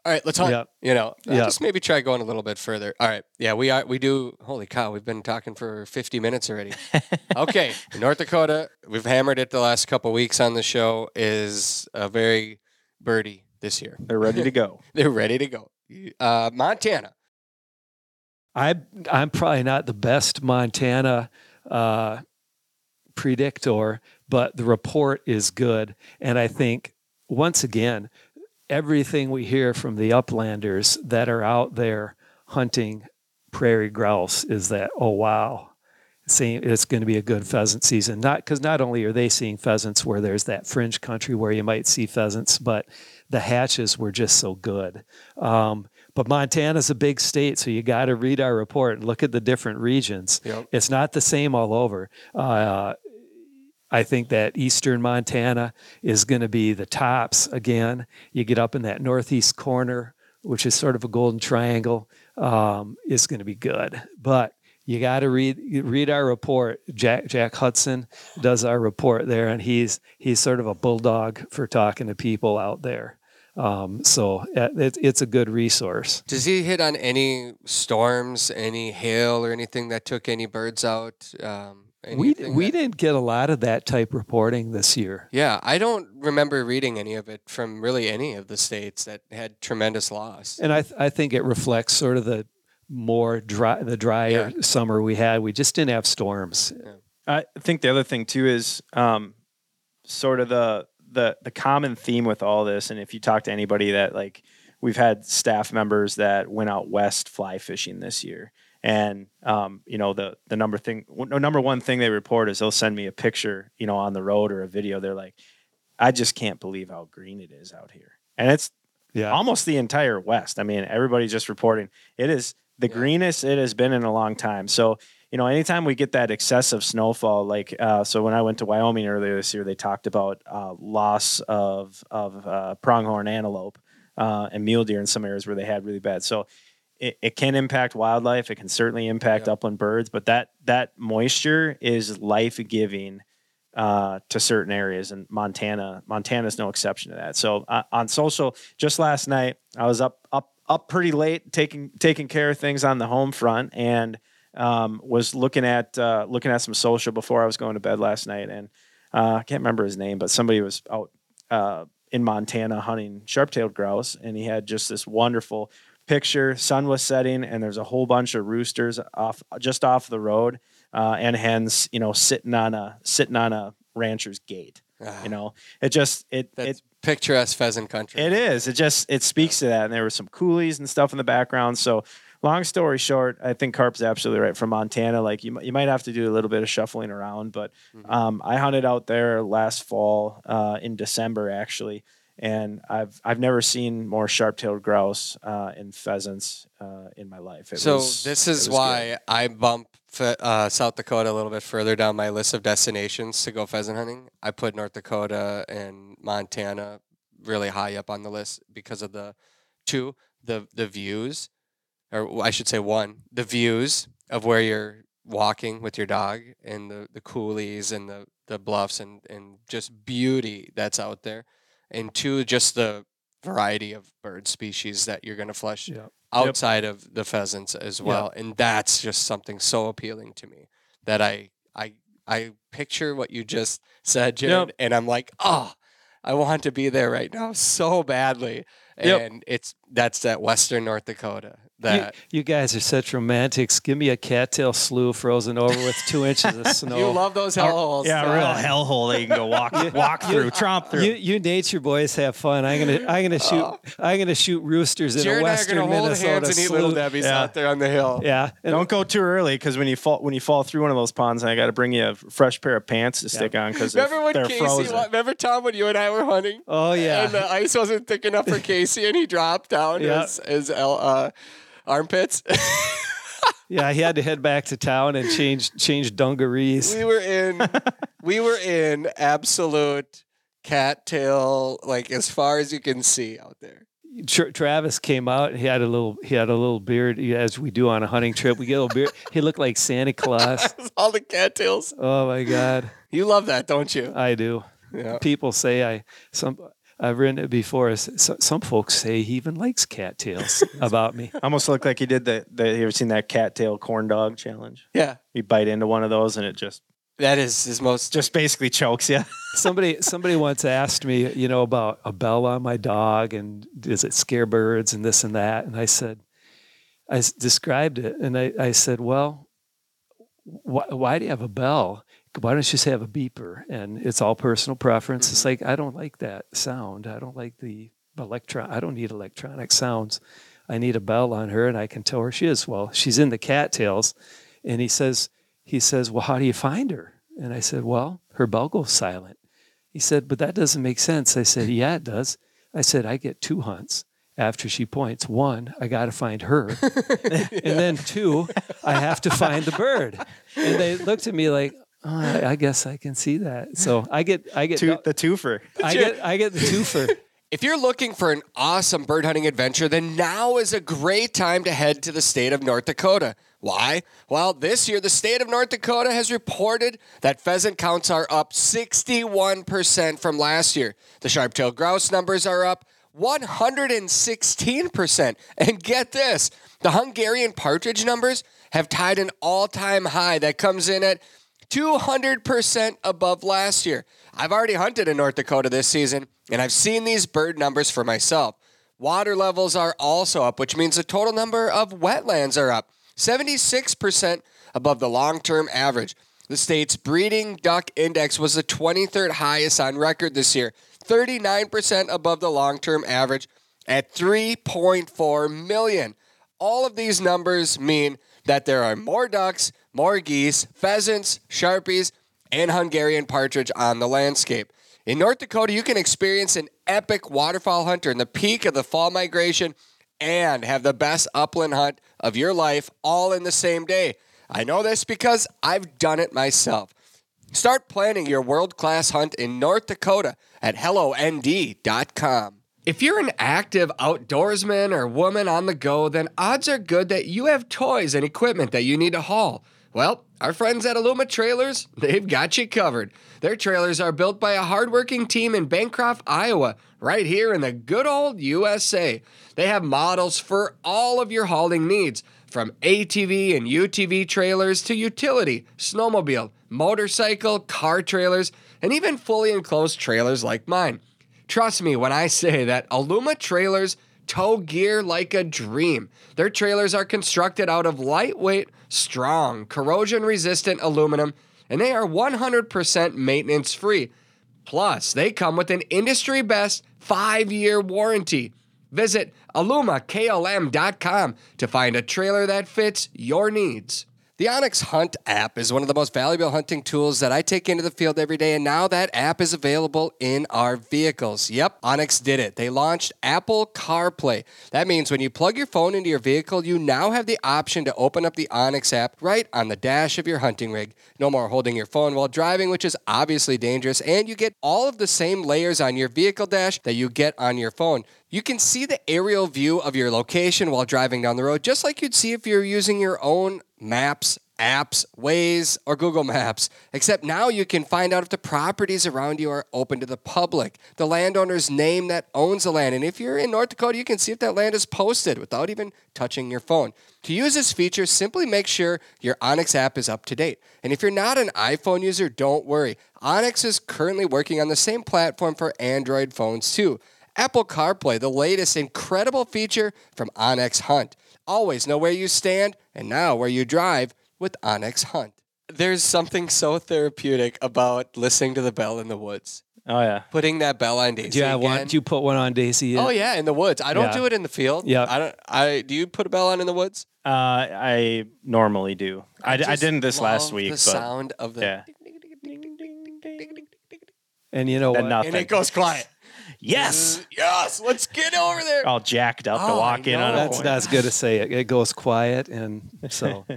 All right, let's hunt. Yep. You know, Yep. just maybe try going a little bit further. All right. Yeah, we are. We do. Holy cow, we've been talking for 50 minutes already. okay. North Dakota, we've hammered it the last couple weeks on the show, is a very birdie this year. They're ready to go. They're ready to go. Uh, Montana. I I'm probably not the best Montana uh, predictor, but the report is good, and I think once again, everything we hear from the uplanders that are out there hunting prairie grouse is that oh wow. Seeing it's going to be a good pheasant season. Not because not only are they seeing pheasants where there's that fringe country where you might see pheasants, but the hatches were just so good. Um, but Montana's a big state, so you got to read our report and look at the different regions. Yep. It's not the same all over. Uh, I think that eastern Montana is going to be the tops again. You get up in that northeast corner, which is sort of a golden triangle, um, is going to be good. But you got to read read our report. Jack Jack Hudson does our report there, and he's he's sort of a bulldog for talking to people out there. Um, so uh, it, it's a good resource. Does he hit on any storms, any hail, or anything that took any birds out? Um, We anything we that- didn't get a lot of that type reporting this year. Yeah, I don't remember reading any of it from really any of the states that had tremendous loss. And I, th- I think it reflects sort of the more dry, the drier summer we had. We just didn't have storms. I think the other thing too is um, sort of the the the common theme with all this, and if you talk to anybody that like we've had staff members that went out west fly fishing this year, and um, you know the the number thing number one thing they report is they'll send me a picture you know on the road or a video. They're like, I just can't believe how green it is out here, and it's Yeah. almost the entire West. I mean, everybody's just reporting it is the Yeah. greenest it has been in a long time. So, you know, anytime we get that excessive snowfall, like uh, so when I went to Wyoming earlier this year, they talked about uh, loss of of uh, pronghorn antelope uh, and mule deer in some areas where they had really bad. So. It, it can impact wildlife. It can certainly impact Yeah. upland birds, but that that moisture is life giving uh, to certain areas, and Montana Montana is no exception to that. So uh, on social, just last night, I was up up up pretty late taking taking care of things on the home front, and um, was looking at uh, looking at some social before I was going to bed last night, and uh, I can't remember his name, but somebody was out uh, in Montana hunting sharp-tailed grouse, and he had just this wonderful picture. Sun was setting, and there's a whole bunch of roosters off just off the road, uh, and hens, you know, sitting on a sitting on a rancher's gate. You know, it just it it picturesque pheasant country. it is. It just it speaks to that, and there were some coulees and stuff in the background. So, long story short, I think Carp's absolutely right. From Montana, like you, you might have to do a little bit of shuffling around, but um, I hunted out there last fall uh, in December actually, and I've I've never seen more sharp-tailed grouse uh, and pheasants uh, in my life. It so was- this is why good. I bump uh, South Dakota a little bit further down my list of destinations to go pheasant hunting. I put North Dakota and Montana really high up on the list because of the two the the views, or I should say one the views of where you're walking with your dog and the the coulees and the the bluffs and and just beauty that's out there, and two just the variety of bird species that you're going to flush Yeah. outside of the pheasants as well and that's just something so appealing to me that i i i picture what you just said Jared, Yep. and i'm like oh i want to be there right now so badly Yep. and it's that's that western north dakota that you guys are such romantics. Give me a cattail slough frozen over with two inches of snow. you love those hellholes yeah, a real God. hellhole that you can go walk walk through, tromp through. You, you nature boys have fun. I'm gonna I'm gonna shoot I'm gonna shoot roosters in Jared a and I are western gonna hold Minnesota hands and eat little slough. debbie's Yeah. out there on the hill Yeah, and Don't go too early because when you fall when you fall through one of those ponds, I got to bring you a fresh pair of pants to stick on because remember when they're casey frozen. wa- remember tom when you and i were hunting oh yeah, and the ice wasn't thick enough for Casey, and he dropped down Yeah. his his uh, armpits. yeah. He had to head back to town and change change dungarees. we were in, we were in absolute cattail, like as far as you can see out there. Tra- Travis came out. He had a little he had a little beard as we do on a hunting trip. We get a little beard. He looked like Santa Claus. All the cattails. Oh my God, You love that, don't you? I do. Yeah. People say I some. I've written it before. S- Some, some folks say he even likes cattails about me. Almost looked like he did the, the. You ever seen that cattail corn dog challenge? Yeah. You bite into one of those and it just That is his most. just basically chokes you. somebody somebody once asked me, you know, about a bell on my dog and does it scare birds and this and that, and I said, I s- described it, and I, I said, well, why, why do you have a bell? Why don't you just have a beeper? And it's all personal preference. It's mm-hmm. like I don't like that sound. I don't like the electron. I don't need electronic sounds. I need a bell on her, and I can tell where she is. Well, she's in the cattails, and he says, he says, well, how do you find her? And I said, well, her bell goes silent. He said, but that doesn't make sense. I said, yeah, it does. I said, I get two hunts after she points. One, I got to find her. and then two, I have to find the bird. And they looked at me like, oh, I, I guess I can see that. So I get, I get, Two, the twofer. I get, I get the twofer. If you're looking for an awesome bird hunting adventure, then now is a great time to head to the state of North Dakota. Why? Well, this year, the state of North Dakota has reported that pheasant counts are up 61% from last year. The sharp-tailed grouse numbers are up 116%. And get this the Hungarian partridge numbers have tied an all time high that comes in at 200% above last year. I've already hunted in North Dakota this season, and I've seen these bird numbers for myself. Water levels are also up, which means the total number of wetlands are up 76% above the long term average. The state's breeding duck index was the 23rd highest on record this year, 39% above the long term average at 3.4 million. All of these numbers mean that there are more ducks, more geese, pheasants, sharpies, and Hungarian partridge on the landscape. In North Dakota, you can experience an epic waterfowl hunt during the peak of the fall migration and have the best upland hunt of your life all in the same day. I know this because I've done it myself. Start planning your world class hunt in North Dakota at HelloND.com. If you're an active outdoorsman or woman on the go, then odds are good that you have toys and equipment that you need to haul. Well, our friends at Aluma Trailers, they've got you covered. Their trailers are built by a hardworking team in Bancroft, Iowa, right here in the good old USA. They have models for all of your hauling needs From ATV and UTV trailers to utility, snowmobile, motorcycle, car trailers, and even fully enclosed trailers like mine. Trust me when I say that Aluma trailers tow gear like a dream. Their trailers are constructed out of lightweight, strong, corrosion resistant aluminum, and they are 100% maintenance free. Plus, they come with an industry best five year warranty. Visit alumaklm.com to find a trailer that fits your needs. The onX Hunt app is one of the most valuable hunting tools that I take into the field every day, and now that app is available in our vehicles. Yep, onX did it. They launched Apple CarPlay. That means when you plug your phone into your vehicle, you now have the option to open up the onX app right on the dash of your hunting rig. No more holding your phone while driving, which is obviously dangerous, and you get all of the same layers on your vehicle dash that you get on your phone. You can see the aerial view of your location while driving down the road, just like you'd see if you're using your own maps, apps, Waze, or Google Maps. Except now you can find out if the properties around you are open to the public, the landowner's name that owns the land. And if you're in North Dakota, you can see if that land is posted without even touching your phone. To use this feature, simply make sure your onX app is up to date. And if you're not an iPhone user, don't worry. onX is currently working on the same platform for Android phones too. Apple CarPlay, the latest incredible feature from onX Hunt. Always know where you stand and now where you drive with onX Hunt. There's something so therapeutic about listening to the bell in the woods. Oh yeah. Putting that bell on Daisy. Do you have one? again. Do you put one on Daisy? Oh yeah, in the woods. I don't Yeah. do it in the field. Yeah. I don't. I do. You put a bell on in the woods? Uh, I normally do. I, I didn't this last week, The but sound of the. yeah. And you know Then what? nothing. And it goes quiet. Yes. Mm, yes. Let's get over there. All jacked up to Oh, walk I in on know. a That's point. not as good to say it. It goes quiet, and so.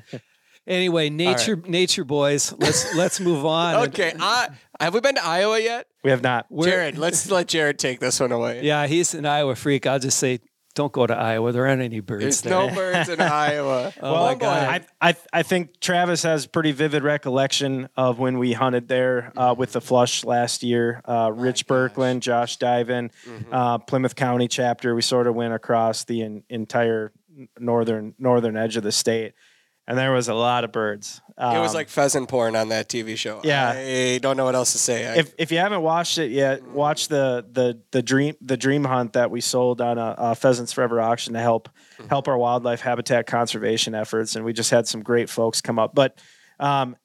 Anyway, nature, nature boys. Let's let's move on. And- Okay. I, have we been to Iowa yet? We have not. We're- Jared, let's let Jared take this one away. Yeah, he's an Iowa freak. I'll just say, don't go to Iowa. There aren't any birds There's there. no birds in Iowa. Oh well, my God. I, I I think Travis has pretty vivid recollection of when we hunted there uh, with the flush last year. Uh, Rich Birkland, Josh Diven, Mm-hmm. uh, Plymouth County chapter. We sort of went across the en- entire northern northern edge of the state, and there was a lot of birds. it was Um, like pheasant porn on that TV show. Yeah. I don't know what else to say. I, if if you haven't watched it yet, watch the the the dream the dream hunt that we sold on a, a Pheasants Forever auction to help Mm-hmm. help our wildlife habitat conservation efforts, and we just had some great folks come up. But um,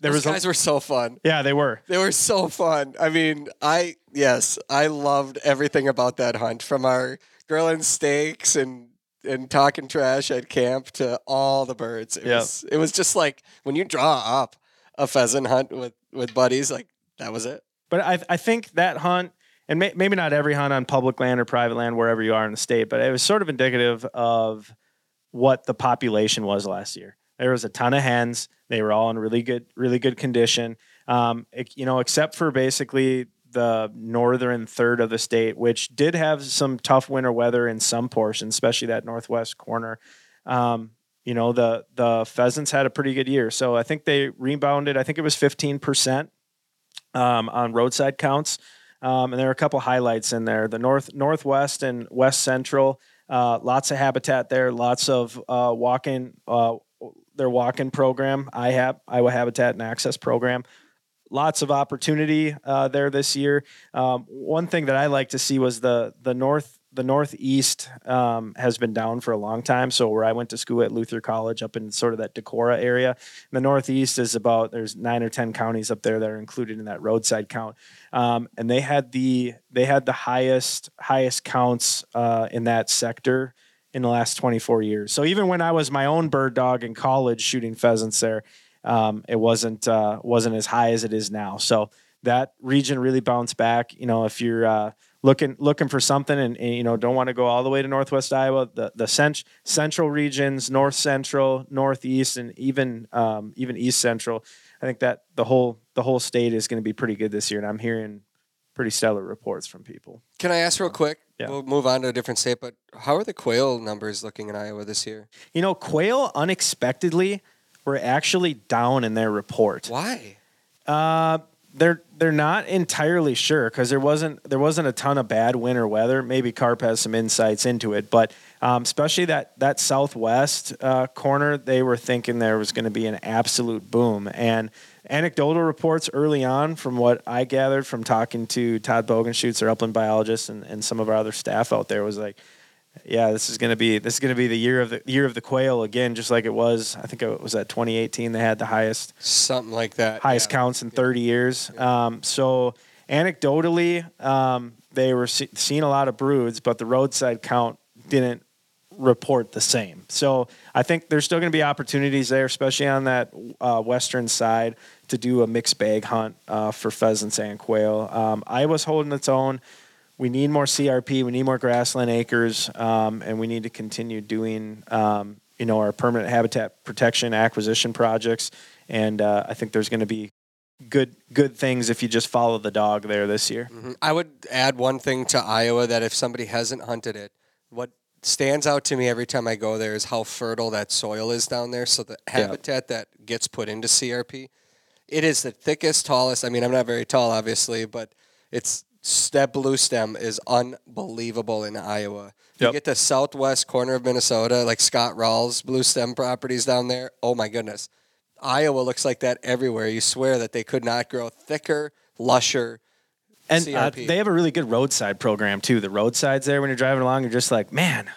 there those was guys a, were so fun. yeah, they were. They were so fun. I mean, I yes, I loved everything about that hunt from our grilling steaks and and talking trash at camp to all the birds. It Yep. was it was just like when you draw up a pheasant hunt with with buddies, like that was it. But I I think that hunt. And may, maybe not every hunt on public land or private land, wherever you are in the state, but it was sort of indicative of what the population was last year. There was a ton of hens. They were all in really good, really good condition. Um, it- you know, except for basically the northern third of the state, which did have some tough winter weather in some portions, especially that northwest corner. Um, you know, the the pheasants had a pretty good year, so I think they rebounded. I think it was fifteen percent um, on roadside counts. Um, and there are a couple highlights in there. The north, northwest, and west central. Uh, lots of habitat there. Lots of uh, walking. Uh, their walk-in program, IHAP, Iowa Habitat and Access Program. Lots of opportunity uh, there this year. Um, one thing that I like to see was the the north the northeast um, has been down for a long time. So where I went to school at Luther College, up in sort of that Decorah area, the northeast is about there's nine or ten counties up there that are included in that roadside count, um, and they had the they had the highest highest counts uh, in that sector in the last 24 years. So even when I was my own bird dog in college shooting pheasants there, um, it wasn't uh, wasn't as high as it is now. So that region really bounced back. You know, if you're uh, looking looking for something and, and, you know don't want to go all the way to northwest Iowa, the the cent- central regions, north central, northeast, and even um, even east central, I think that the whole the whole state is going to be pretty good this year. And I'm hearing pretty stellar reports from people. Can I ask real quick? Yeah. We'll move on to a different state, but how are the quail numbers looking in Iowa this year? You know, quail unexpectedly were actually down in their report. Why? Uh, they're they're not entirely sure because there wasn't there wasn't a ton of bad winter weather. Maybe Carp has some insights into it, but um, especially that that southwest uh, corner, they were thinking there was going to be an absolute boom. And anecdotal reports early on, from what I gathered from talking to Todd Bogenschutz, our upland biologist, and, and some of our other staff out there, was like, yeah, this is going to be this is going to be the year of the year of the quail again, just like it was. I think it was at 2018. They had the highest Something like that. highest yeah. counts in 30 years. Um, so anecdotally, um, they were see- seeing a lot of broods, but the roadside count didn't report the same. So I think there's still going to be opportunities there, especially on that uh, western side, to do a mixed bag hunt uh, for pheasants and quail. Um, Iowa's holding its own. We need more CRP. We need more grassland acres, um, and we need to continue doing, um, you know, our permanent habitat protection acquisition projects. And uh, I think there's going to be good good things if you just follow the dog there this year. Mhm. I would add one thing to Iowa that if somebody hasn't hunted it, what stands out to me every time I go there is how fertile that soil is down there. So the habitat that gets put into CRP, it is the thickest, tallest. I mean, I'm not very tall, obviously, but it's that blue stem is unbelievable in Iowa. You get the southwest corner of Minnesota, like Scott Rawls blue stem properties down there. Oh my goodness. Iowa looks like that everywhere. You swear that they could not grow thicker, lusher. And uh, they have a really good roadside program too. The roadsides there, when you're driving along, you're just like, man,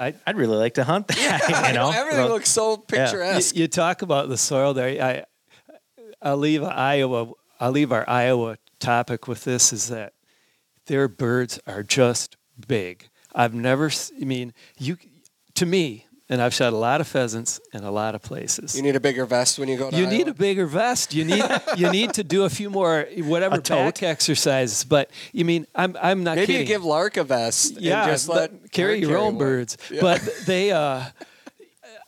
I, I'd really like to hunt that. I you know, everything So- looks so you, picturesque. you talk about the soil there. I, I'll leave Iowa. I'll leave our Iowa topic with this: is that their birds are just big. I've never. I mean, you. To me, and I've shot a lot of pheasants in a lot of places. You need a bigger vest when you go to You Iowa? need a bigger vest. You need you need to do a few more whatever back exercises. But you mean I'm I'm not Maybe kidding. you give Lark a vest yeah, and just let- carry your own one. birds. Yeah. But they, uh,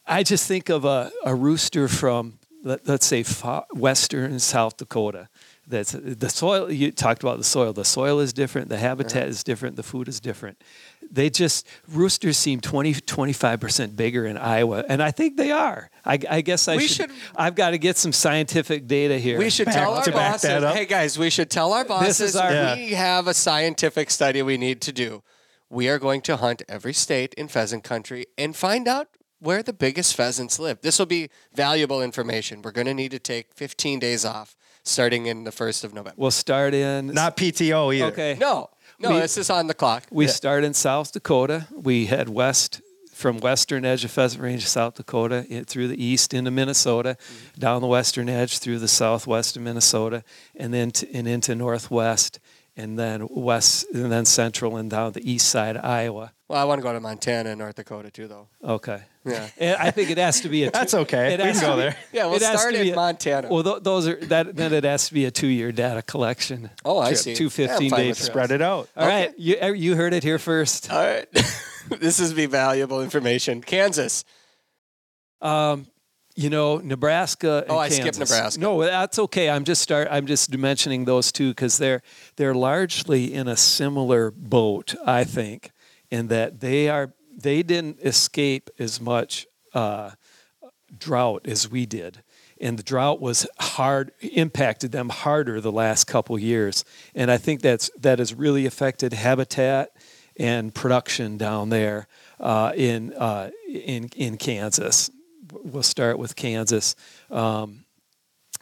I just think of a, a rooster from let, let's say fa- western South Dakota. That's the soil. You talked about the soil. The soil is different. The habitat is different. The food is different. They just roosters seem 20 25 percent bigger in Iowa, and I think they are. I, I guess I We should, should- I've got to get some scientific data here. We should Back- tell our to back that bosses, up. hey guys, we should tell our bosses is our- Yeah. we have a scientific study we need to do. We are going to hunt every state in pheasant country and find out where the biggest pheasants live. This will be valuable information. We're going to need to take 15 days off starting in the 1st of November. We'll start in not PTO either. Okay. No, no, We- this is on the clock. We start in South Dakota. We head west from western edge of Pheasant Range, South Dakota, in, through the east into Minnesota, mm-hmm. down the western edge through the southwest of Minnesota, and then to, and into northwest, and then west, and then central, and down the east side of Iowa. Well, I want to go to Montana and North Dakota too, though. Okay. Yeah. And I think it has to be a. That's okay. It We can go be- there. Yeah, we'll it start in a- Montana. Well, th- those are that. Then it has to be a two-year data collection. Oh, I trip, see. Two fifteen Yeah, I'm 15 fine day with that. trips. Spread it out. All right, you er, you heard it here first. All right. this is be valuable information. Kansas. Um, you know, Nebraska. And Oh, I skipped Nebraska. No, that's okay. I'm just start. I'm just mentioning those two because they're they're largely in a similar boat, I think, in that they are they didn't escape as much uh, drought as we did. And the drought was hard, impacted them harder the last couple years, and I think that's that has really affected habitat and production down there uh, in uh, in in Kansas. We'll start with Kansas. Um,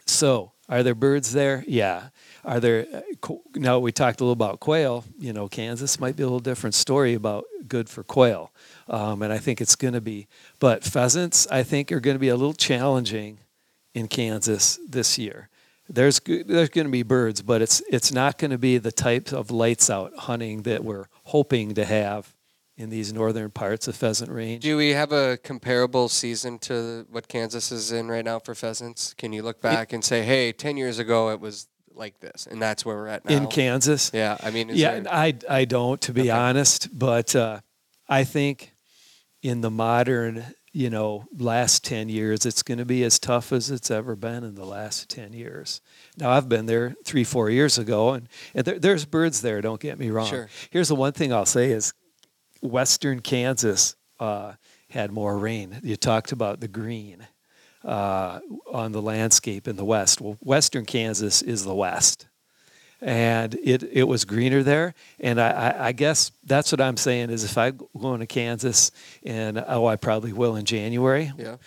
so, are there birds there? Yeah. Are there? uh, Now we talked a little about quail. You know, Kansas might be a little different story about good for quail, um, and I think it's going to be. But pheasants, I think, are going to be a little challenging in Kansas this year. There's there's going to be birds, but it's it's not going to be the types of lights out hunting that we're hoping to have in these northern parts of Pheasant Range. Do we have a comparable season to what Kansas is in right now for pheasants? Can you look back and say, hey, 10 years ago it was like this, and that's where we're at now? in Kansas, Yeah, I mean, is yeah, there- I I don't to be Okay. honest, but uh, I think in the modern, you know, last ten years, it's going to be as tough as it's ever been in the last ten years. Now I've been there three, four years ago, and, and there, there's birds there. Don't get me wrong. Sure. Here's the one thing I'll say is, Western Kansas uh, had more rain. You talked about the green. uh, on the landscape in the west. Well, western Kansas is the west, and it it was greener there. And I, I, I guess that's what I'm saying is if I go into Kansas, and oh, I probably will in January. Yeah.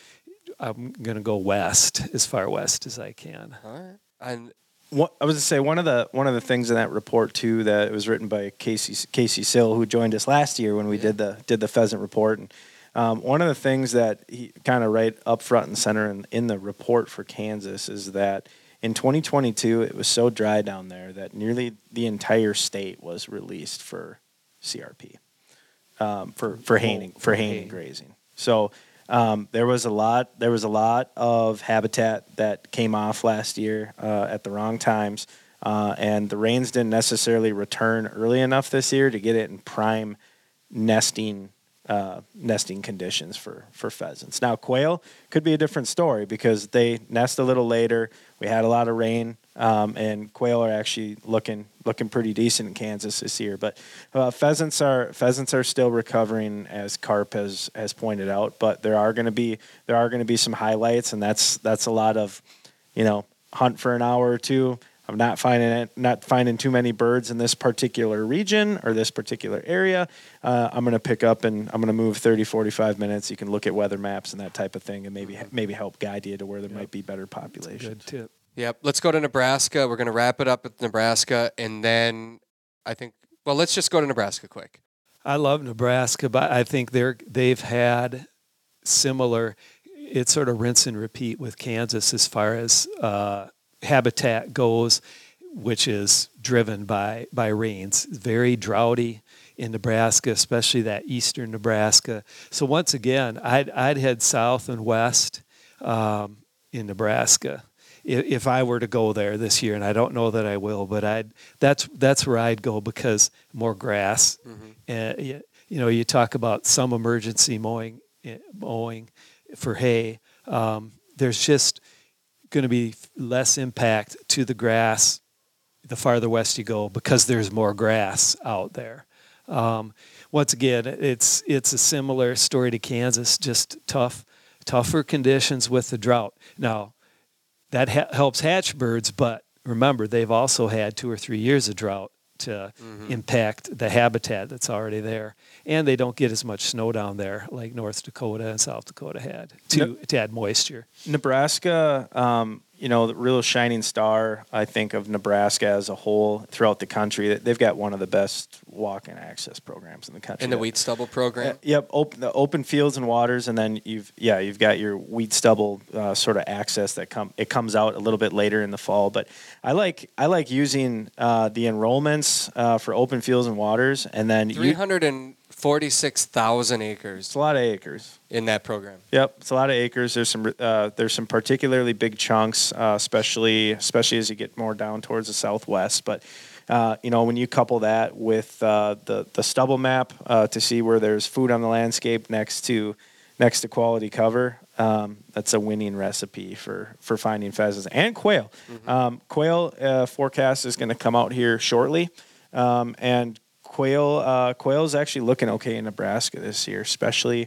I'm gonna go west as far west as I can. All right. And What, I was to say one of the one of the things in that report too that was written by Casey Casey Sill, who joined us last year when we Yeah. did the did the pheasant report, and um, one of the things that he kind of right up front and center in, in the report for Kansas is that in 2022 it was so dry down there that nearly the entire state was released for CRP um, for for haning for haning haying. grazing. So um, there was a lot there was a lot of habitat that came off last year uh, at the wrong times, uh, and the rains didn't necessarily return early enough this year to get it in prime nesting uh, nesting conditions for for pheasants. Now quail could be a different story because they nest a little later. We had a lot of rain, um, and quail are actually looking looking pretty decent in Kansas this year. But uh, pheasants are pheasants are still recovering, as Carp has has pointed out. But there are going to be there are going to be some highlights, and that's that's a lot of you know hunt for an hour or two. I'm not finding it, not finding too many birds in this particular region or this particular area. Uh, I'm going to pick up and I'm going to move 30, 45 minutes. You can look at weather maps and that type of thing, and maybe maybe help guide you to where there might be better population. Good tip. Yep. Let's go to Nebraska. We're going to wrap it up with Nebraska, and then I think. Well, let's just go to Nebraska quick. I love Nebraska, but I think they're they've had similar. It's sort of rinse and repeat with Kansas as far as uh, habitat goes, which is driven by by rains. Very droughty in Nebraska, especially that eastern Nebraska. So once again, I'd I'd head south and west um, in Nebraska if, I were to go there this year, and I don't know that I will, but I'd that's that's where I'd go because more grass. And you, you know, you talk about some emergency mowing eh, mowing for hay. Um, there's just going to be less impact to the grass the farther west you go because there's more grass out there. Um, once again, it's it's a similar story to Kansas, just tough, tougher conditions with the drought. Now, that ha- helps hatch birds, but remember they've also had two or three years of drought to impact the habitat that's already there, and they don't get as much snow down there like North Dakota and South Dakota had to to add moisture. Nebraska, um, you know, the real shining star, I think, of Nebraska as a whole throughout the country. They've got one of the best walk-in access programs in the country. In the wheat stubble program. Uh, yep, open, the open fields and waters, and then you've yeah you've got your wheat stubble uh, sort of access that come it comes out a little bit later in the fall. But I like I like using uh, the enrollments uh, for open fields and waters, and then Three you, and forty-six thousand acres it's a lot of acres. in that program. Yep, it's a lot of acres. There's some uh, there's some particularly big chunks, uh, especially especially as you get more down towards the southwest. But uh, you know when you couple that with uh, the the stubble map uh, to see where there's food on the landscape next to next to quality cover, um, that's a winning recipe for for finding pheasants and quail. Um, quail uh, forecast is going to come out here shortly, um, and quail uh, quail is actually looking okay in Nebraska this year, especially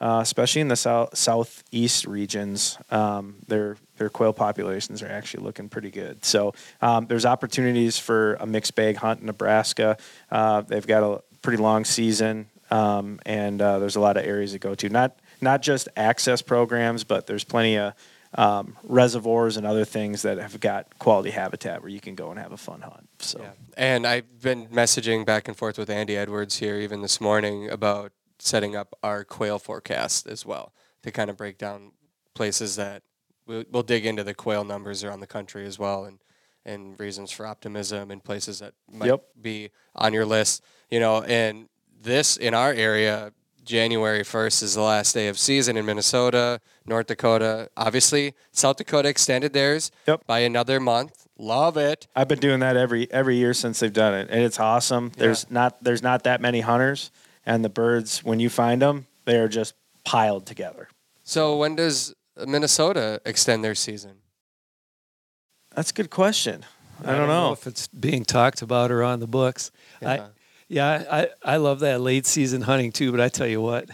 uh, especially in the south southeast regions. Um, their their quail populations are actually looking pretty good. So um, there's opportunities for a mixed bag hunt in Nebraska. Uh, they've got a pretty long season, um, and uh, there's a lot of areas to go to. Not not just access programs, but there's plenty of um, reservoirs and other things that have got quality habitat where you can go and have a fun hunt. So. Yeah. And I've been messaging back and forth with Andy Edwards here even this morning about setting up our quail forecast as well to kind of break down places that we'll, we'll dig into the quail numbers around the country as well and and reasons for optimism and places that might Yep. be on your list. You know, and this in our area, January 1st is the last day of season in Minnesota, North Dakota. Obviously, South Dakota extended theirs Yep. by another month. Love it. I've been doing that every every year since they've done it, and it's awesome. There's not there's not that many hunters, and the birds when you find them, they are just piled together. So when does Minnesota extend their season? That's a good question. I, don't know. if it's being talked about or on the books. I, Yeah. yeah, I, I love that late season hunting too. But I tell you what,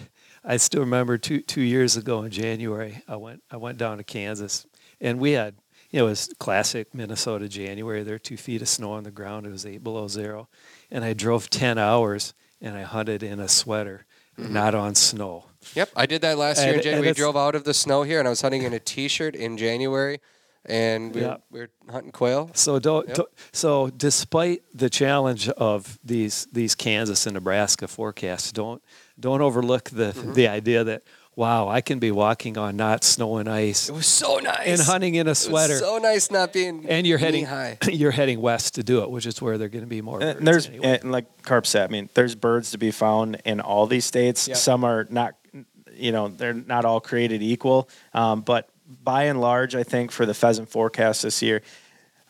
I still remember two two years ago in January, I went I went down to Kansas, and we had you know it was classic Minnesota January. There were two feet of snow on the ground. It was eight below zero, and I drove ten hours and I hunted in a sweater, mm-hmm. not on snow. Yep, I did that last year in And- January. We drove out of the snow here, and I was hunting in a t-shirt in January, and we, Yeah. were, we were hunting quail. So don't, Yep. don't- so despite the challenge of these these Kansas and Nebraska forecasts, don't don't overlook the Mm-hmm. the idea that wow, I can be walking on not snow and ice It was so nice. and hunting in a It was sweater. so nice not being and you're heading high. you're heading west to do it, which is where they're going to be more. And birds there's anyway. and like Carp said, I mean, there's birds to be found in all these states. Yep. Some are not, you know, they're not all created equal. Um, but by and large, I think for the pheasant forecast this year,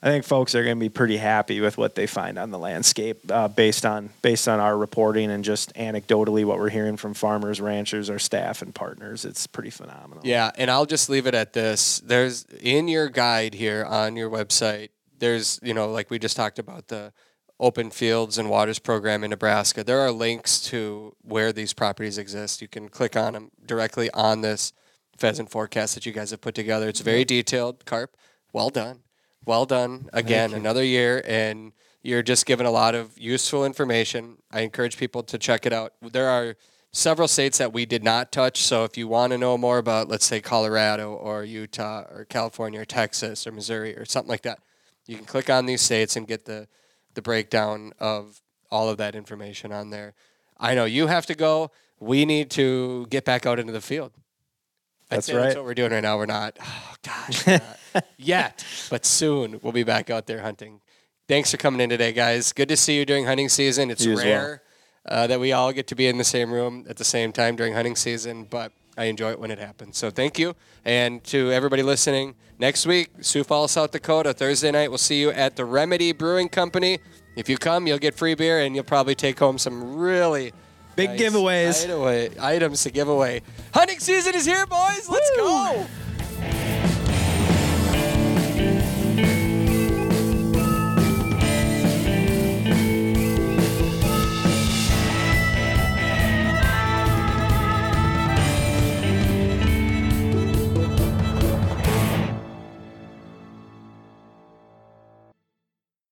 I think folks are going to be pretty happy with what they find on the landscape uh, based on based on our reporting and just anecdotally what we're hearing from farmers, ranchers, our staff, and partners. It's pretty phenomenal. Yeah, and I'll just leave it at this. There's in your guide here on your website. There's you know like we just talked about the open fields and waters program in Nebraska. There are links to where these properties exist. You can click on them directly on this pheasant forecast that you guys have put together. It's very detailed. Carp, well done, well done. Again, another year, and you're just giving a lot of useful information. I encourage people to check it out. There are several states that we did not touch. So if you want to know more about, let's say, Colorado or Utah or California or Texas or Missouri or something like that, you can click on these states and get the, the breakdown of all of that information on there. I know you have to go. We need to get back out into the field. That's say That's right. what we're doing right now. We're not. Oh gosh, not yet, but soon we'll be back out there hunting. Thanks for coming in today, guys. Good to see you during hunting season. It's You as well. rare uh, that we all get to be in the same room at the same time during hunting season, but I enjoy it when it happens. So thank you. And to everybody listening, next week, Sioux Falls, South Dakota, Thursday night, we'll see you at the Remedy Brewing Company. If you come, you'll get free beer and you'll probably take home some really Big nice giveaways. item- items to give away. Hunting season is here, boys. Let's go.